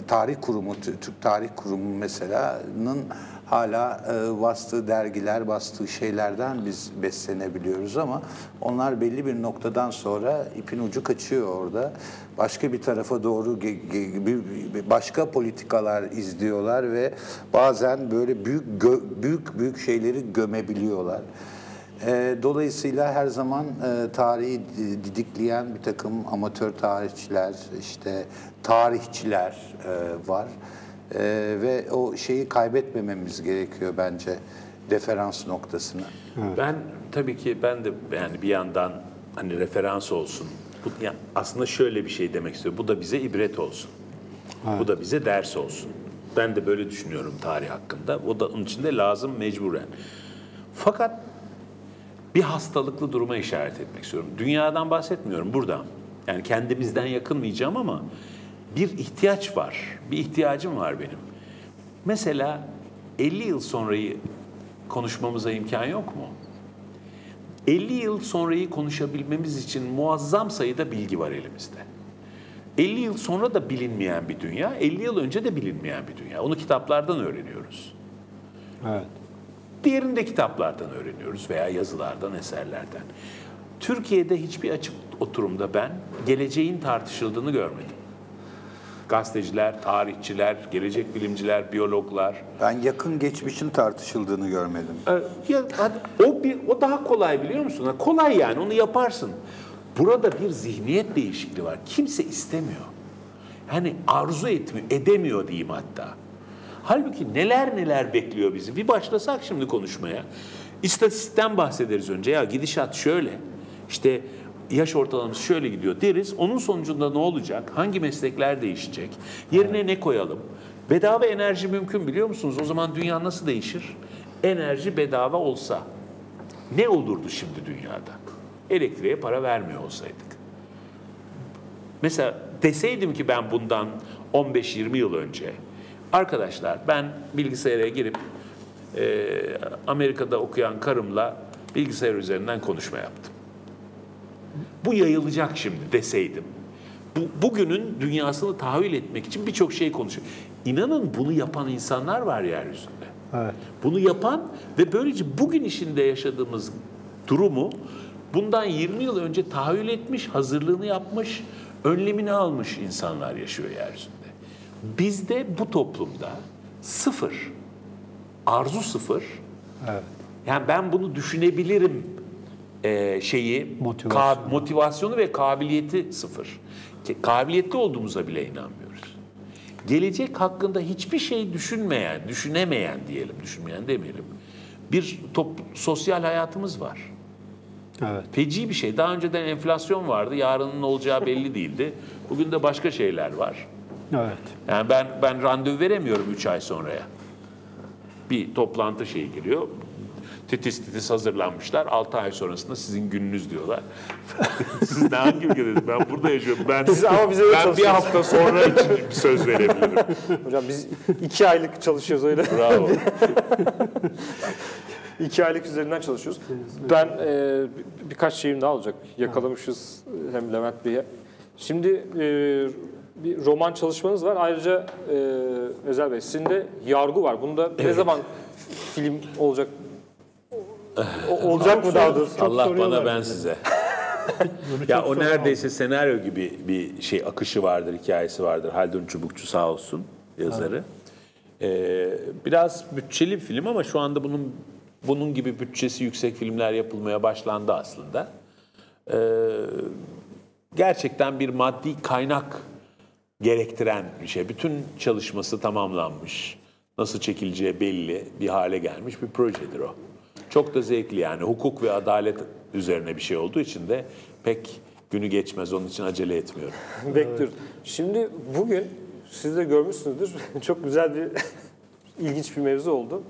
Tarih Kurumu, Tü- Türk Tarih Kurumu mesela'nın hala e, bastığı dergiler, bastığı şeylerden biz beslenebiliyoruz ama onlar belli bir noktadan sonra ipin ucu kaçıyor orada. Başka bir tarafa doğru başka politikalar izliyorlar ve bazen böyle büyük büyük büyük şeyleri gömebiliyorlar. E, Dolayısıyla her zaman e, tarihi di- didikleyen bir takım amatör tarihçiler, işte tarihçiler e, var. E, ve o şeyi kaybetmememiz gerekiyor bence referans noktasını. Ben tabii ki ben de yani bir yandan hani referans olsun. Bu, yani aslında şöyle bir şey demek istiyorum. Bu da bize ibret olsun. Bu da bize ders olsun. Ben de böyle düşünüyorum tarih hakkında. O da onun için de lazım mecburen. Fakat bir hastalıklı duruma işaret etmek istiyorum. Dünyadan bahsetmiyorum buradan. Yani kendimizden yakınmayacağım ama bir ihtiyaç var. Bir ihtiyacım var benim. Mesela 50 yıl sonrayı konuşmamıza imkan yok mu? 50 yıl sonrayı konuşabilmemiz için muazzam sayıda bilgi var elimizde. 50 yıl sonra da bilinmeyen bir dünya, 50 yıl önce de bilinmeyen bir dünya. Onu kitaplardan öğreniyoruz. Evet. Diğerini de kitaplardan öğreniyoruz veya yazılardan, eserlerden. Türkiye'de hiçbir açık oturumda ben geleceğin tartışıldığını görmedim. Gazeteciler, tarihçiler, gelecek bilimciler, biyologlar. Ben yakın geçmişin tartışıldığını görmedim. Ee, Ya hadi, o bir o daha kolay biliyor musun? Kolay yani onu yaparsın. Burada bir zihniyet değişikliği var. Kimse istemiyor. Hani arzu etmiyor, edemiyor diyeyim hatta. Halbuki neler neler bekliyor bizi. Bir başlasak şimdi konuşmaya. İstatistikten bahsederiz önce. Ya gidişat şöyle. İşte yaş ortalaması şöyle gidiyor deriz. Onun sonucunda ne olacak? Hangi meslekler değişecek? Yerine ne koyalım? Bedava enerji mümkün biliyor musunuz? O zaman dünya nasıl değişir? Enerji bedava olsa ne olurdu şimdi dünyada? Elektriğe para vermiyor olsaydık. Mesela deseydim ki ben bundan 15-20 yıl önce arkadaşlar ben bilgisayara girip e, Amerika'da okuyan karımla bilgisayar üzerinden konuşma yaptım. Bu yayılacak şimdi deseydim. Bu, bugünün dünyasını tahayyül etmek için birçok şey konuşuyor. İnanın bunu yapan insanlar var yeryüzünde. Evet. Bunu yapan ve böylece bugün içinde yaşadığımız durumu bundan 20 yıl önce tahayyül etmiş, hazırlığını yapmış, önlemini almış insanlar yaşıyor yeryüzünde. Bizde bu toplumda sıfır, arzu sıfır. Evet. Yani ben bunu düşünebilirim e, şeyi, Motivasyon. ka- motivasyonu ve kabiliyeti sıfır. Kabiliyetli olduğumuza bile inanmıyoruz. Gelecek hakkında hiçbir şey düşünmeyen, düşünemeyen diyelim, düşünmeyen demeyelim. Bir top, sosyal hayatımız var. Evet. Feci bir şey. Daha önceden enflasyon vardı, yarının olacağı belli [LAUGHS] değildi. Bugün de başka şeyler var. Evet. Yani ben ben randevu veremiyorum 3 ay sonraya. Bir toplantı şeyi geliyor. Titiz titiz hazırlanmışlar. 6 ay sonrasında sizin gününüz diyorlar. [LAUGHS] Siz ne hangi ülkedesiniz? Ben burada yaşıyorum. Ben, Biz- ama biz öyle ben bir hafta sonra için bir söz verebilirim. Hocam biz iki aylık çalışıyoruz öyle. Bravo. [LAUGHS] İki aylık üzerinden çalışıyoruz. Ben e, bir- birkaç şeyim daha olacak. Yakalamışız hem Levent Bey'e. Şimdi e, bir roman çalışmanız var. Ayrıca e, Özel Bey sizin de yargı var. Bunda ne zaman film olacak? O- olacak mı daha doğrusu? Allah bana ben size. [LAUGHS] ya o neredeyse senaryo gibi bir şey akışı vardır, hikayesi vardır. Haldun Çubukçu sağ olsun yazarı. Ee, biraz bütçeli bir film ama şu anda bunun bunun gibi bütçesi yüksek filmler yapılmaya başlandı aslında. Ee, gerçekten bir maddi kaynak gerektiren bir şey. Bütün çalışması tamamlanmış. Nasıl çekileceği belli bir hale gelmiş bir projedir o. Çok da zevkli yani. Hukuk ve adalet üzerine bir şey olduğu için de pek günü geçmez. Onun için acele etmiyorum. [LAUGHS] Bekliyoruz. Şimdi bugün siz de görmüşsünüzdür. [LAUGHS] Çok güzel bir [LAUGHS] ilginç bir mevzu oldu.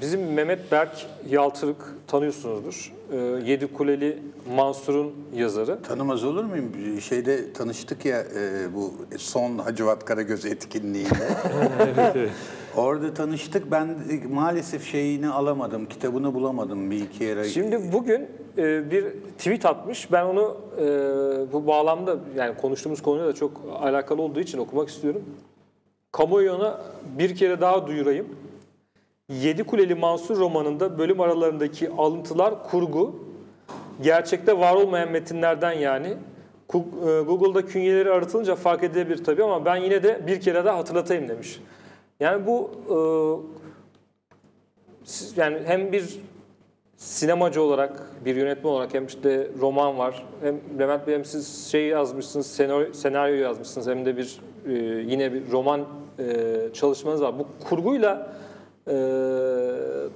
Bizim Mehmet Berk Yaltırık tanıyorsunuzdur. Ee, Yedi Kuleli Mansur'un yazarı. Tanımaz olur muyum? Şeyde tanıştık ya e, bu son Hacivat Karagöz etkinliğinde. Orada tanıştık. Ben e, maalesef şeyini alamadım. Kitabını bulamadım bir iki yere. Şimdi bugün e, bir tweet atmış. Ben onu e, bu bağlamda yani konuştuğumuz konuyla da çok alakalı olduğu için okumak istiyorum. Kamuoyuna bir kere daha duyurayım. Yedi Kuleli Mansur romanında bölüm aralarındaki alıntılar kurgu. Gerçekte var olmayan metinlerden yani. Google'da künyeleri aratılınca fark edilebilir tabii ama ben yine de bir kere daha hatırlatayım demiş. Yani bu e, yani hem bir sinemacı olarak, bir yönetmen olarak hem işte roman var. Hem Levent Bey hem siz şey yazmışsınız, senaryo, senaryo yazmışsınız hem de bir e, yine bir roman e, çalışmanız var. Bu kurguyla e,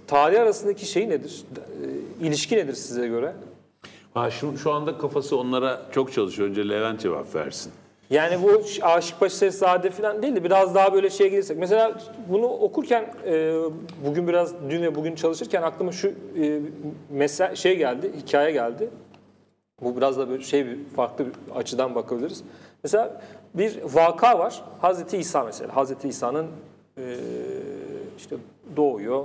tarih arasındaki şey nedir? E, ilişki nedir size göre? Ha, şu, şu anda kafası onlara çok çalışıyor. Önce Levent cevap versin. Yani bu Aşık Başı Sessade falan değil de biraz daha böyle şeye gelirsek. Mesela bunu okurken e, bugün biraz dün ve bugün çalışırken aklıma şu e, mesela şey geldi, hikaye geldi. Bu biraz da böyle şey bir farklı bir açıdan bakabiliriz. Mesela bir vaka var. Hazreti İsa mesela. Hazreti İsa'nın e, işte doğuyor,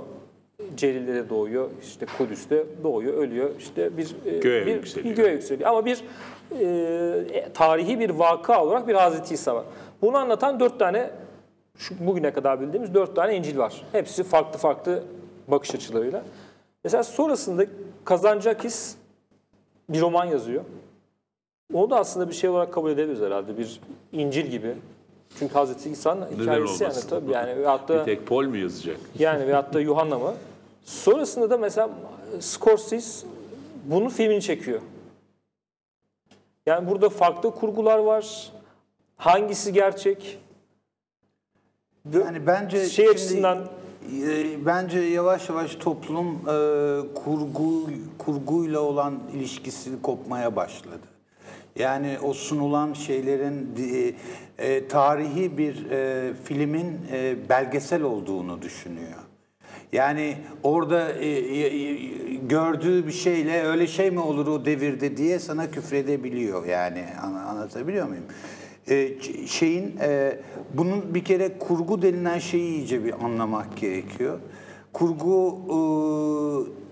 Celil'de doğuyor, işte Kudüs'te doğuyor, ölüyor. İşte bir e, Göğe bir, yükseliyor. göğe yükseliyor. Ama bir e, tarihi bir vaka olarak bir Hazreti İsa var. Bunu anlatan dört tane şu bugüne kadar bildiğimiz dört tane İncil var. Hepsi farklı farklı bakış açılarıyla. Mesela sonrasında Kazancakis bir roman yazıyor. Onu da aslında bir şey olarak kabul edebiliriz herhalde. Bir İncil gibi. Çünkü Hazreti İsa'nın hikayesi yani tabii yani [LAUGHS] ve hatta Bir tek Paul mu yazacak? yani ve hatta Yuhanna mı? Sonrasında da mesela Scorsese bunun filmini çekiyor. Yani burada farklı kurgular var. Hangisi gerçek? Yani bence Şey şimdi, açısından- e, bence yavaş yavaş toplum e, kurgu kurguyla olan ilişkisi kopmaya başladı. Yani o sunulan şeylerin e, e, tarihi bir e, filmin e, belgesel olduğunu düşünüyor. Yani orada e, e, e, gördüğü bir şeyle öyle şey mi olur o devirde diye sana küfredebiliyor yani An- anlatabiliyor muyum? E, şeyin e, bunun bir kere kurgu denilen şeyi iyice bir anlamak gerekiyor. Kurgu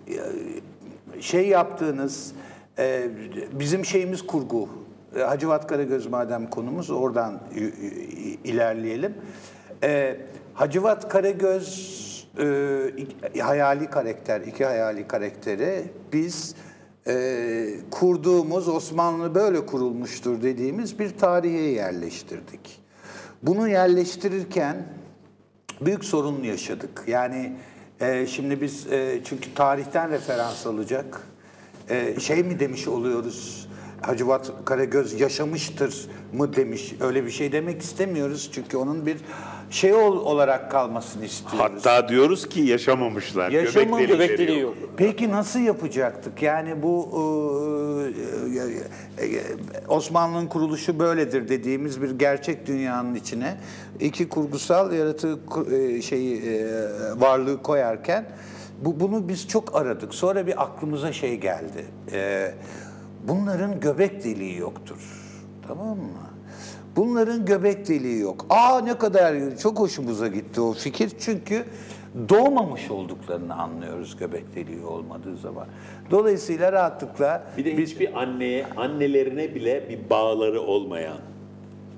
e, şey yaptığınız e, bizim şeyimiz kurgu. E, Hacivat Karagöz madem konumuz oradan ilerleyelim. E, Hacivat Karagöz e, hayali karakter, iki hayali karakteri biz e, kurduğumuz Osmanlı böyle kurulmuştur dediğimiz bir tarihe yerleştirdik. Bunu yerleştirirken büyük sorun yaşadık. Yani e, şimdi biz e, çünkü tarihten referans alacak e, şey mi demiş oluyoruz? Hacivat Karagöz yaşamıştır mı demiş. Öyle bir şey demek istemiyoruz çünkü onun bir şey ol- olarak kalmasını istiyoruz. Hatta diyoruz ki yaşamamışlar. Yaşamamış. Göbek Göbek delikleri deliği yok. yok. Peki nasıl yapacaktık? Yani bu e, e, Osmanlı'nın kuruluşu böyledir dediğimiz bir gerçek dünyanın içine iki kurgusal yaratığı e, şeyi e, varlığı koyarken bu bunu biz çok aradık. Sonra bir aklımıza şey geldi. E, bunların göbek deliği yoktur. Tamam mı? Bunların göbek deliği yok. Aa ne kadar çok hoşumuza gitti o fikir. Çünkü doğmamış olduklarını anlıyoruz göbek deliği olmadığı zaman. Dolayısıyla rahatlıkla Bir de hiçbir anneye, annelerine bile bir bağları olmayan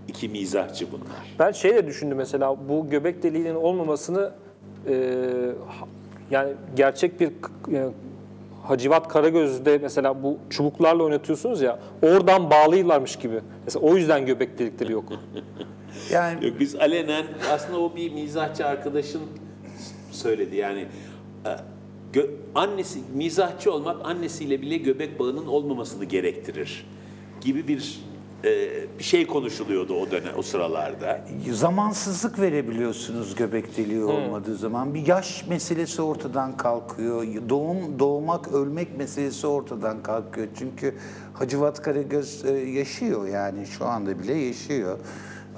iki mizahçı bunlar. Ben şey de düşündüm mesela bu göbek deliğinin olmamasını e, yani gerçek bir e, Hacivat Karagöz'de mesela bu çubuklarla oynatıyorsunuz ya oradan bağlıylarmış gibi. Mesela o yüzden göbek delikleri yok. [LAUGHS] yani Yok biz alenen aslında o bir mizahçı arkadaşın söyledi yani e, gö- annesi mizahçı olmak annesiyle bile göbek bağının olmamasını gerektirir gibi bir bir şey konuşuluyordu o dönem o sıralarda. zamansızlık verebiliyorsunuz göbek deliği olmadığı zaman. Bir yaş meselesi ortadan kalkıyor. Doğum, doğmak, ölmek meselesi ortadan kalkıyor. Çünkü Hacivat Karagöz e, yaşıyor yani şu anda bile yaşıyor.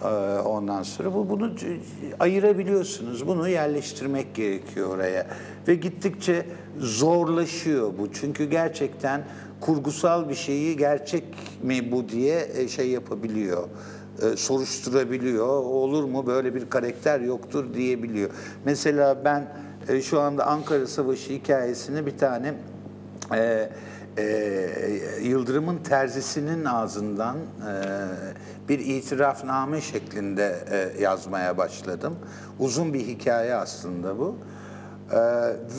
Ee, Ondan sonra bu bunu ayırabiliyorsunuz. Bunu yerleştirmek gerekiyor oraya. Ve gittikçe zorlaşıyor bu. Çünkü gerçekten kurgusal bir şeyi gerçek mi bu diye e, şey yapabiliyor e, soruşturabiliyor. Olur mu böyle bir karakter yoktur diyebiliyor. Mesela ben e, şu anda Ankara Savaşı hikayesini bir tane e, e, Yıldırım'ın terzisinin ağzından e, bir itirafname şeklinde e, yazmaya başladım. Uzun bir hikaye aslında bu. Ee,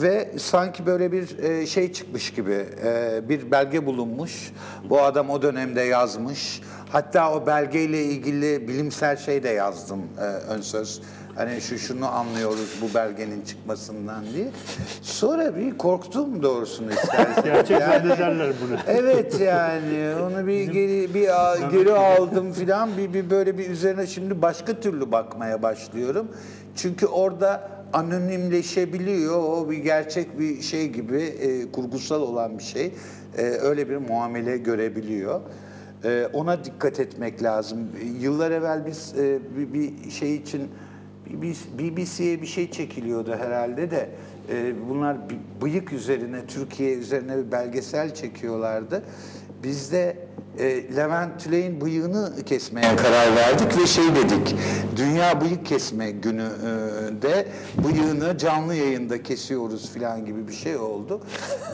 ve sanki böyle bir e, şey çıkmış gibi e, bir belge bulunmuş. Bu adam o dönemde yazmış. Hatta o belgeyle ilgili bilimsel şey de yazdım e, ön söz. Hani şu şunu anlıyoruz bu belgenin çıkmasından diye. Sonra bir korktum doğrusunu istersen. [LAUGHS] Gerçek Yani- zannederler bunu. Evet yani onu bir geri bir a- geri aldım filan bir, bir böyle bir üzerine şimdi başka türlü bakmaya başlıyorum. Çünkü orada anonimleşebiliyor o bir gerçek bir şey gibi e, kurgusal olan bir şey E, öyle bir muamele görebiliyor. E, ona dikkat etmek lazım. Yıllar evvel biz e, bir, bir şey için BBC'ye bir şey çekiliyordu herhalde de e, bunlar bıyık üzerine Türkiye üzerine bir belgesel çekiyorlardı. Biz de e, Levent Tüley'in bıyığını kesmeye karar verdik ve şey dedik. Dünya Bıyık Kesme günü e, de bıyığını canlı yayında kesiyoruz falan gibi bir şey oldu.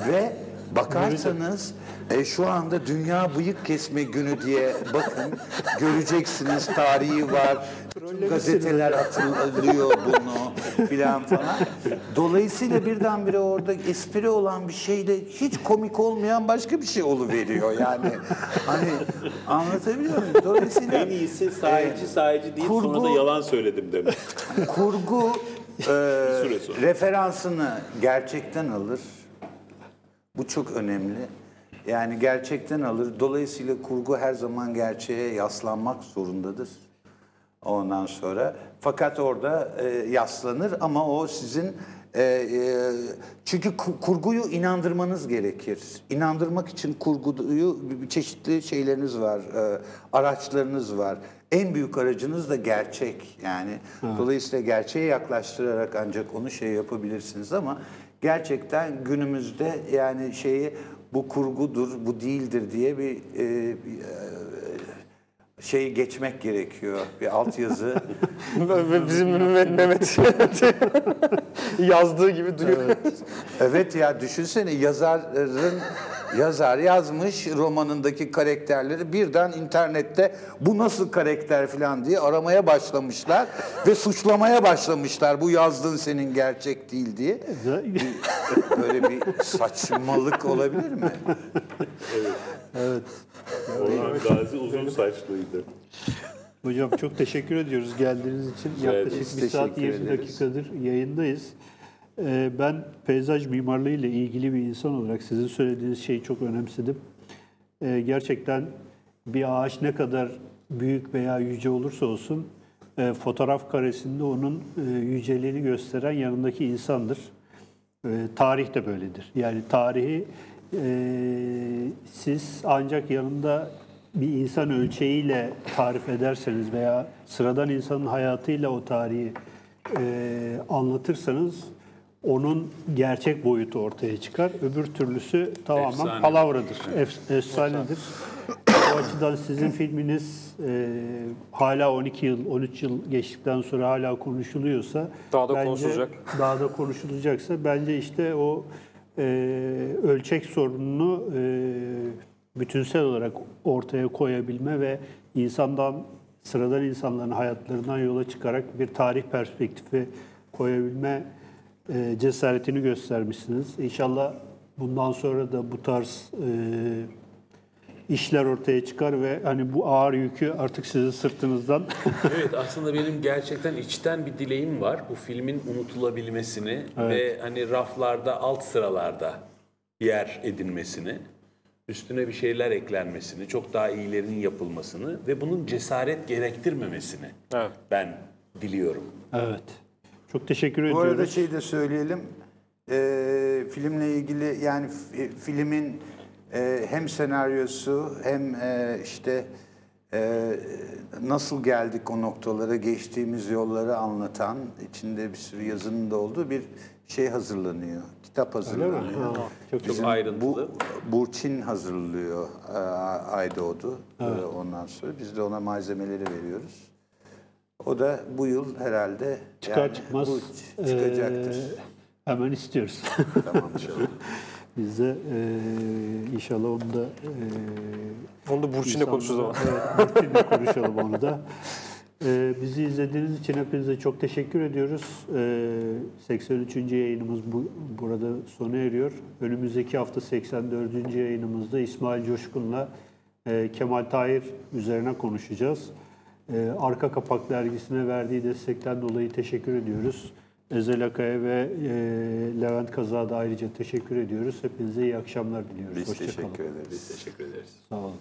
ve bakarsanız e, şu anda Dünya Bıyık Kesme Günü diye bakın göreceksiniz tarihi var. Gazeteler hatırlıyor bunu filan falan. Dolayısıyla birdenbire orada espri olan bir şeyle hiç komik olmayan başka bir şey oluveriyor yani. Hani anlatabiliyor muyum? Dolayısıyla En iyisi sahici sahici deyip kurgu- sonra da yalan söyledim demek. kurgu e, referansını gerçekten alır. Bu çok önemli. Yani gerçekten alır. Dolayısıyla kurgu her zaman gerçeğe yaslanmak zorundadır. Ondan sonra fakat orada e, yaslanır ama o sizin e, e, çünkü ku- kurguyu inandırmanız gerekir. İnandırmak için kurguyu çeşitli şeyleriniz var, e, araçlarınız var. En büyük aracınız da gerçek yani. Dolayısıyla gerçeğe yaklaştırarak ancak onu şey yapabilirsiniz ama gerçekten günümüzde yani şeyi bu kurgudur, bu değildir diye bir, e, bir, e, şey geçmek gerekiyor. Bir altyazı. [LAUGHS] Bizim Mehmet, [LAUGHS] yazdığı gibi duyuyor. evet ya düşünsene yazarın yazar yazmış romanındaki karakterleri birden internette bu nasıl karakter falan diye aramaya başlamışlar ve suçlamaya başlamışlar. Bu yazdığın senin gerçek değil diye. Böyle bir saçmalık olabilir mi? Orhan Gazi [LAUGHS] uzun saçlıydı. Hocam çok teşekkür ediyoruz geldiğiniz için. Yaklaşık bir saat teşekkür 20 ederiz. dakikadır yayındayız. Ee, Ben peyzaj mimarlığı ile ilgili bir insan olarak sizin söylediğiniz şeyi çok önemsedim. Ee, Gerçekten bir ağaç ne kadar büyük veya yüce olursa olsun e, fotoğraf karesinde onun e, yüceliğini gösteren yanındaki insandır. E, Tarih de böyledir. Yani tarihi e, siz ancak yanında bir insan ölçeğiyle tarif ederseniz veya sıradan insanın hayatıyla o tarihi e, anlatırsanız onun gerçek boyutu ortaya çıkar. Öbür türlüsü tamamen Efsane. palavradır, ef- efsanedir. O açıdan sizin filminiz e, hala 12 yıl, 13 yıl geçtikten sonra hala konuşuluyorsa Daha da bence- konuşulacak. Daha da konuşulacaksa bence işte o e, ölçek sorununu e, bütünsel olarak ortaya koyabilme ve insandan sıradan insanların hayatlarından yola çıkarak bir tarih perspektifi koyabilme e, cesaretini göstermişsiniz. İnşallah bundan sonra da bu tarz e, işler ortaya çıkar ve hani bu ağır yükü artık sizin sırtınızdan [LAUGHS] Evet aslında benim gerçekten içten bir dileğim var. Bu filmin unutulabilmesini ve hani raflarda alt sıralarda yer edinmesini, üstüne bir şeyler eklenmesini, çok daha iyilerinin yapılmasını ve bunun cesaret gerektirmemesini Evet. ben diliyorum. evet. Çok teşekkür Bu ediyoruz. arada şey de söyleyelim. Ee, filmle ilgili yani fi- filmin e, hem senaryosu hem e, işte e, nasıl geldik o noktalara, geçtiğimiz yolları anlatan, içinde bir sürü yazının da olduğu bir şey hazırlanıyor. Kitap hazırlanıyor. Ha, çok Çok ayrıntılı. Bu Burçin hazırlıyor e, Aydoğdu. E, Ondan sonra biz de ona malzemeleri veriyoruz. O da bu yıl herhalde Çıkar yani çıkmaz bu çıkacaktır. eee, hemen istiyoruz. tamam inşallah. [LAUGHS] Biz de eee, inşallah onu da eee Onu da Burçin'le konuşuruz ama. Evet, Burçin'le konuşalım onu da. Eee, bizi izlediğiniz için hepinize çok teşekkür ediyoruz. Eee 83. yayınımız bu, burada sona eriyor. Önümüzdeki hafta 84. yayınımızda İsmail Coşkun'la eee, Kemal Tahir üzerine konuşacağız. Eee, Arka Kapak dergisine verdiği destekten dolayı teşekkür ediyoruz. Ezel Akay'a ve eee, Levent Kaza'da ayrıca teşekkür ediyoruz. Hepinize iyi akşamlar diliyoruz. Biz Hoşça kalın. teşekkür ederiz. Teşekkür ederiz. Sağ olun.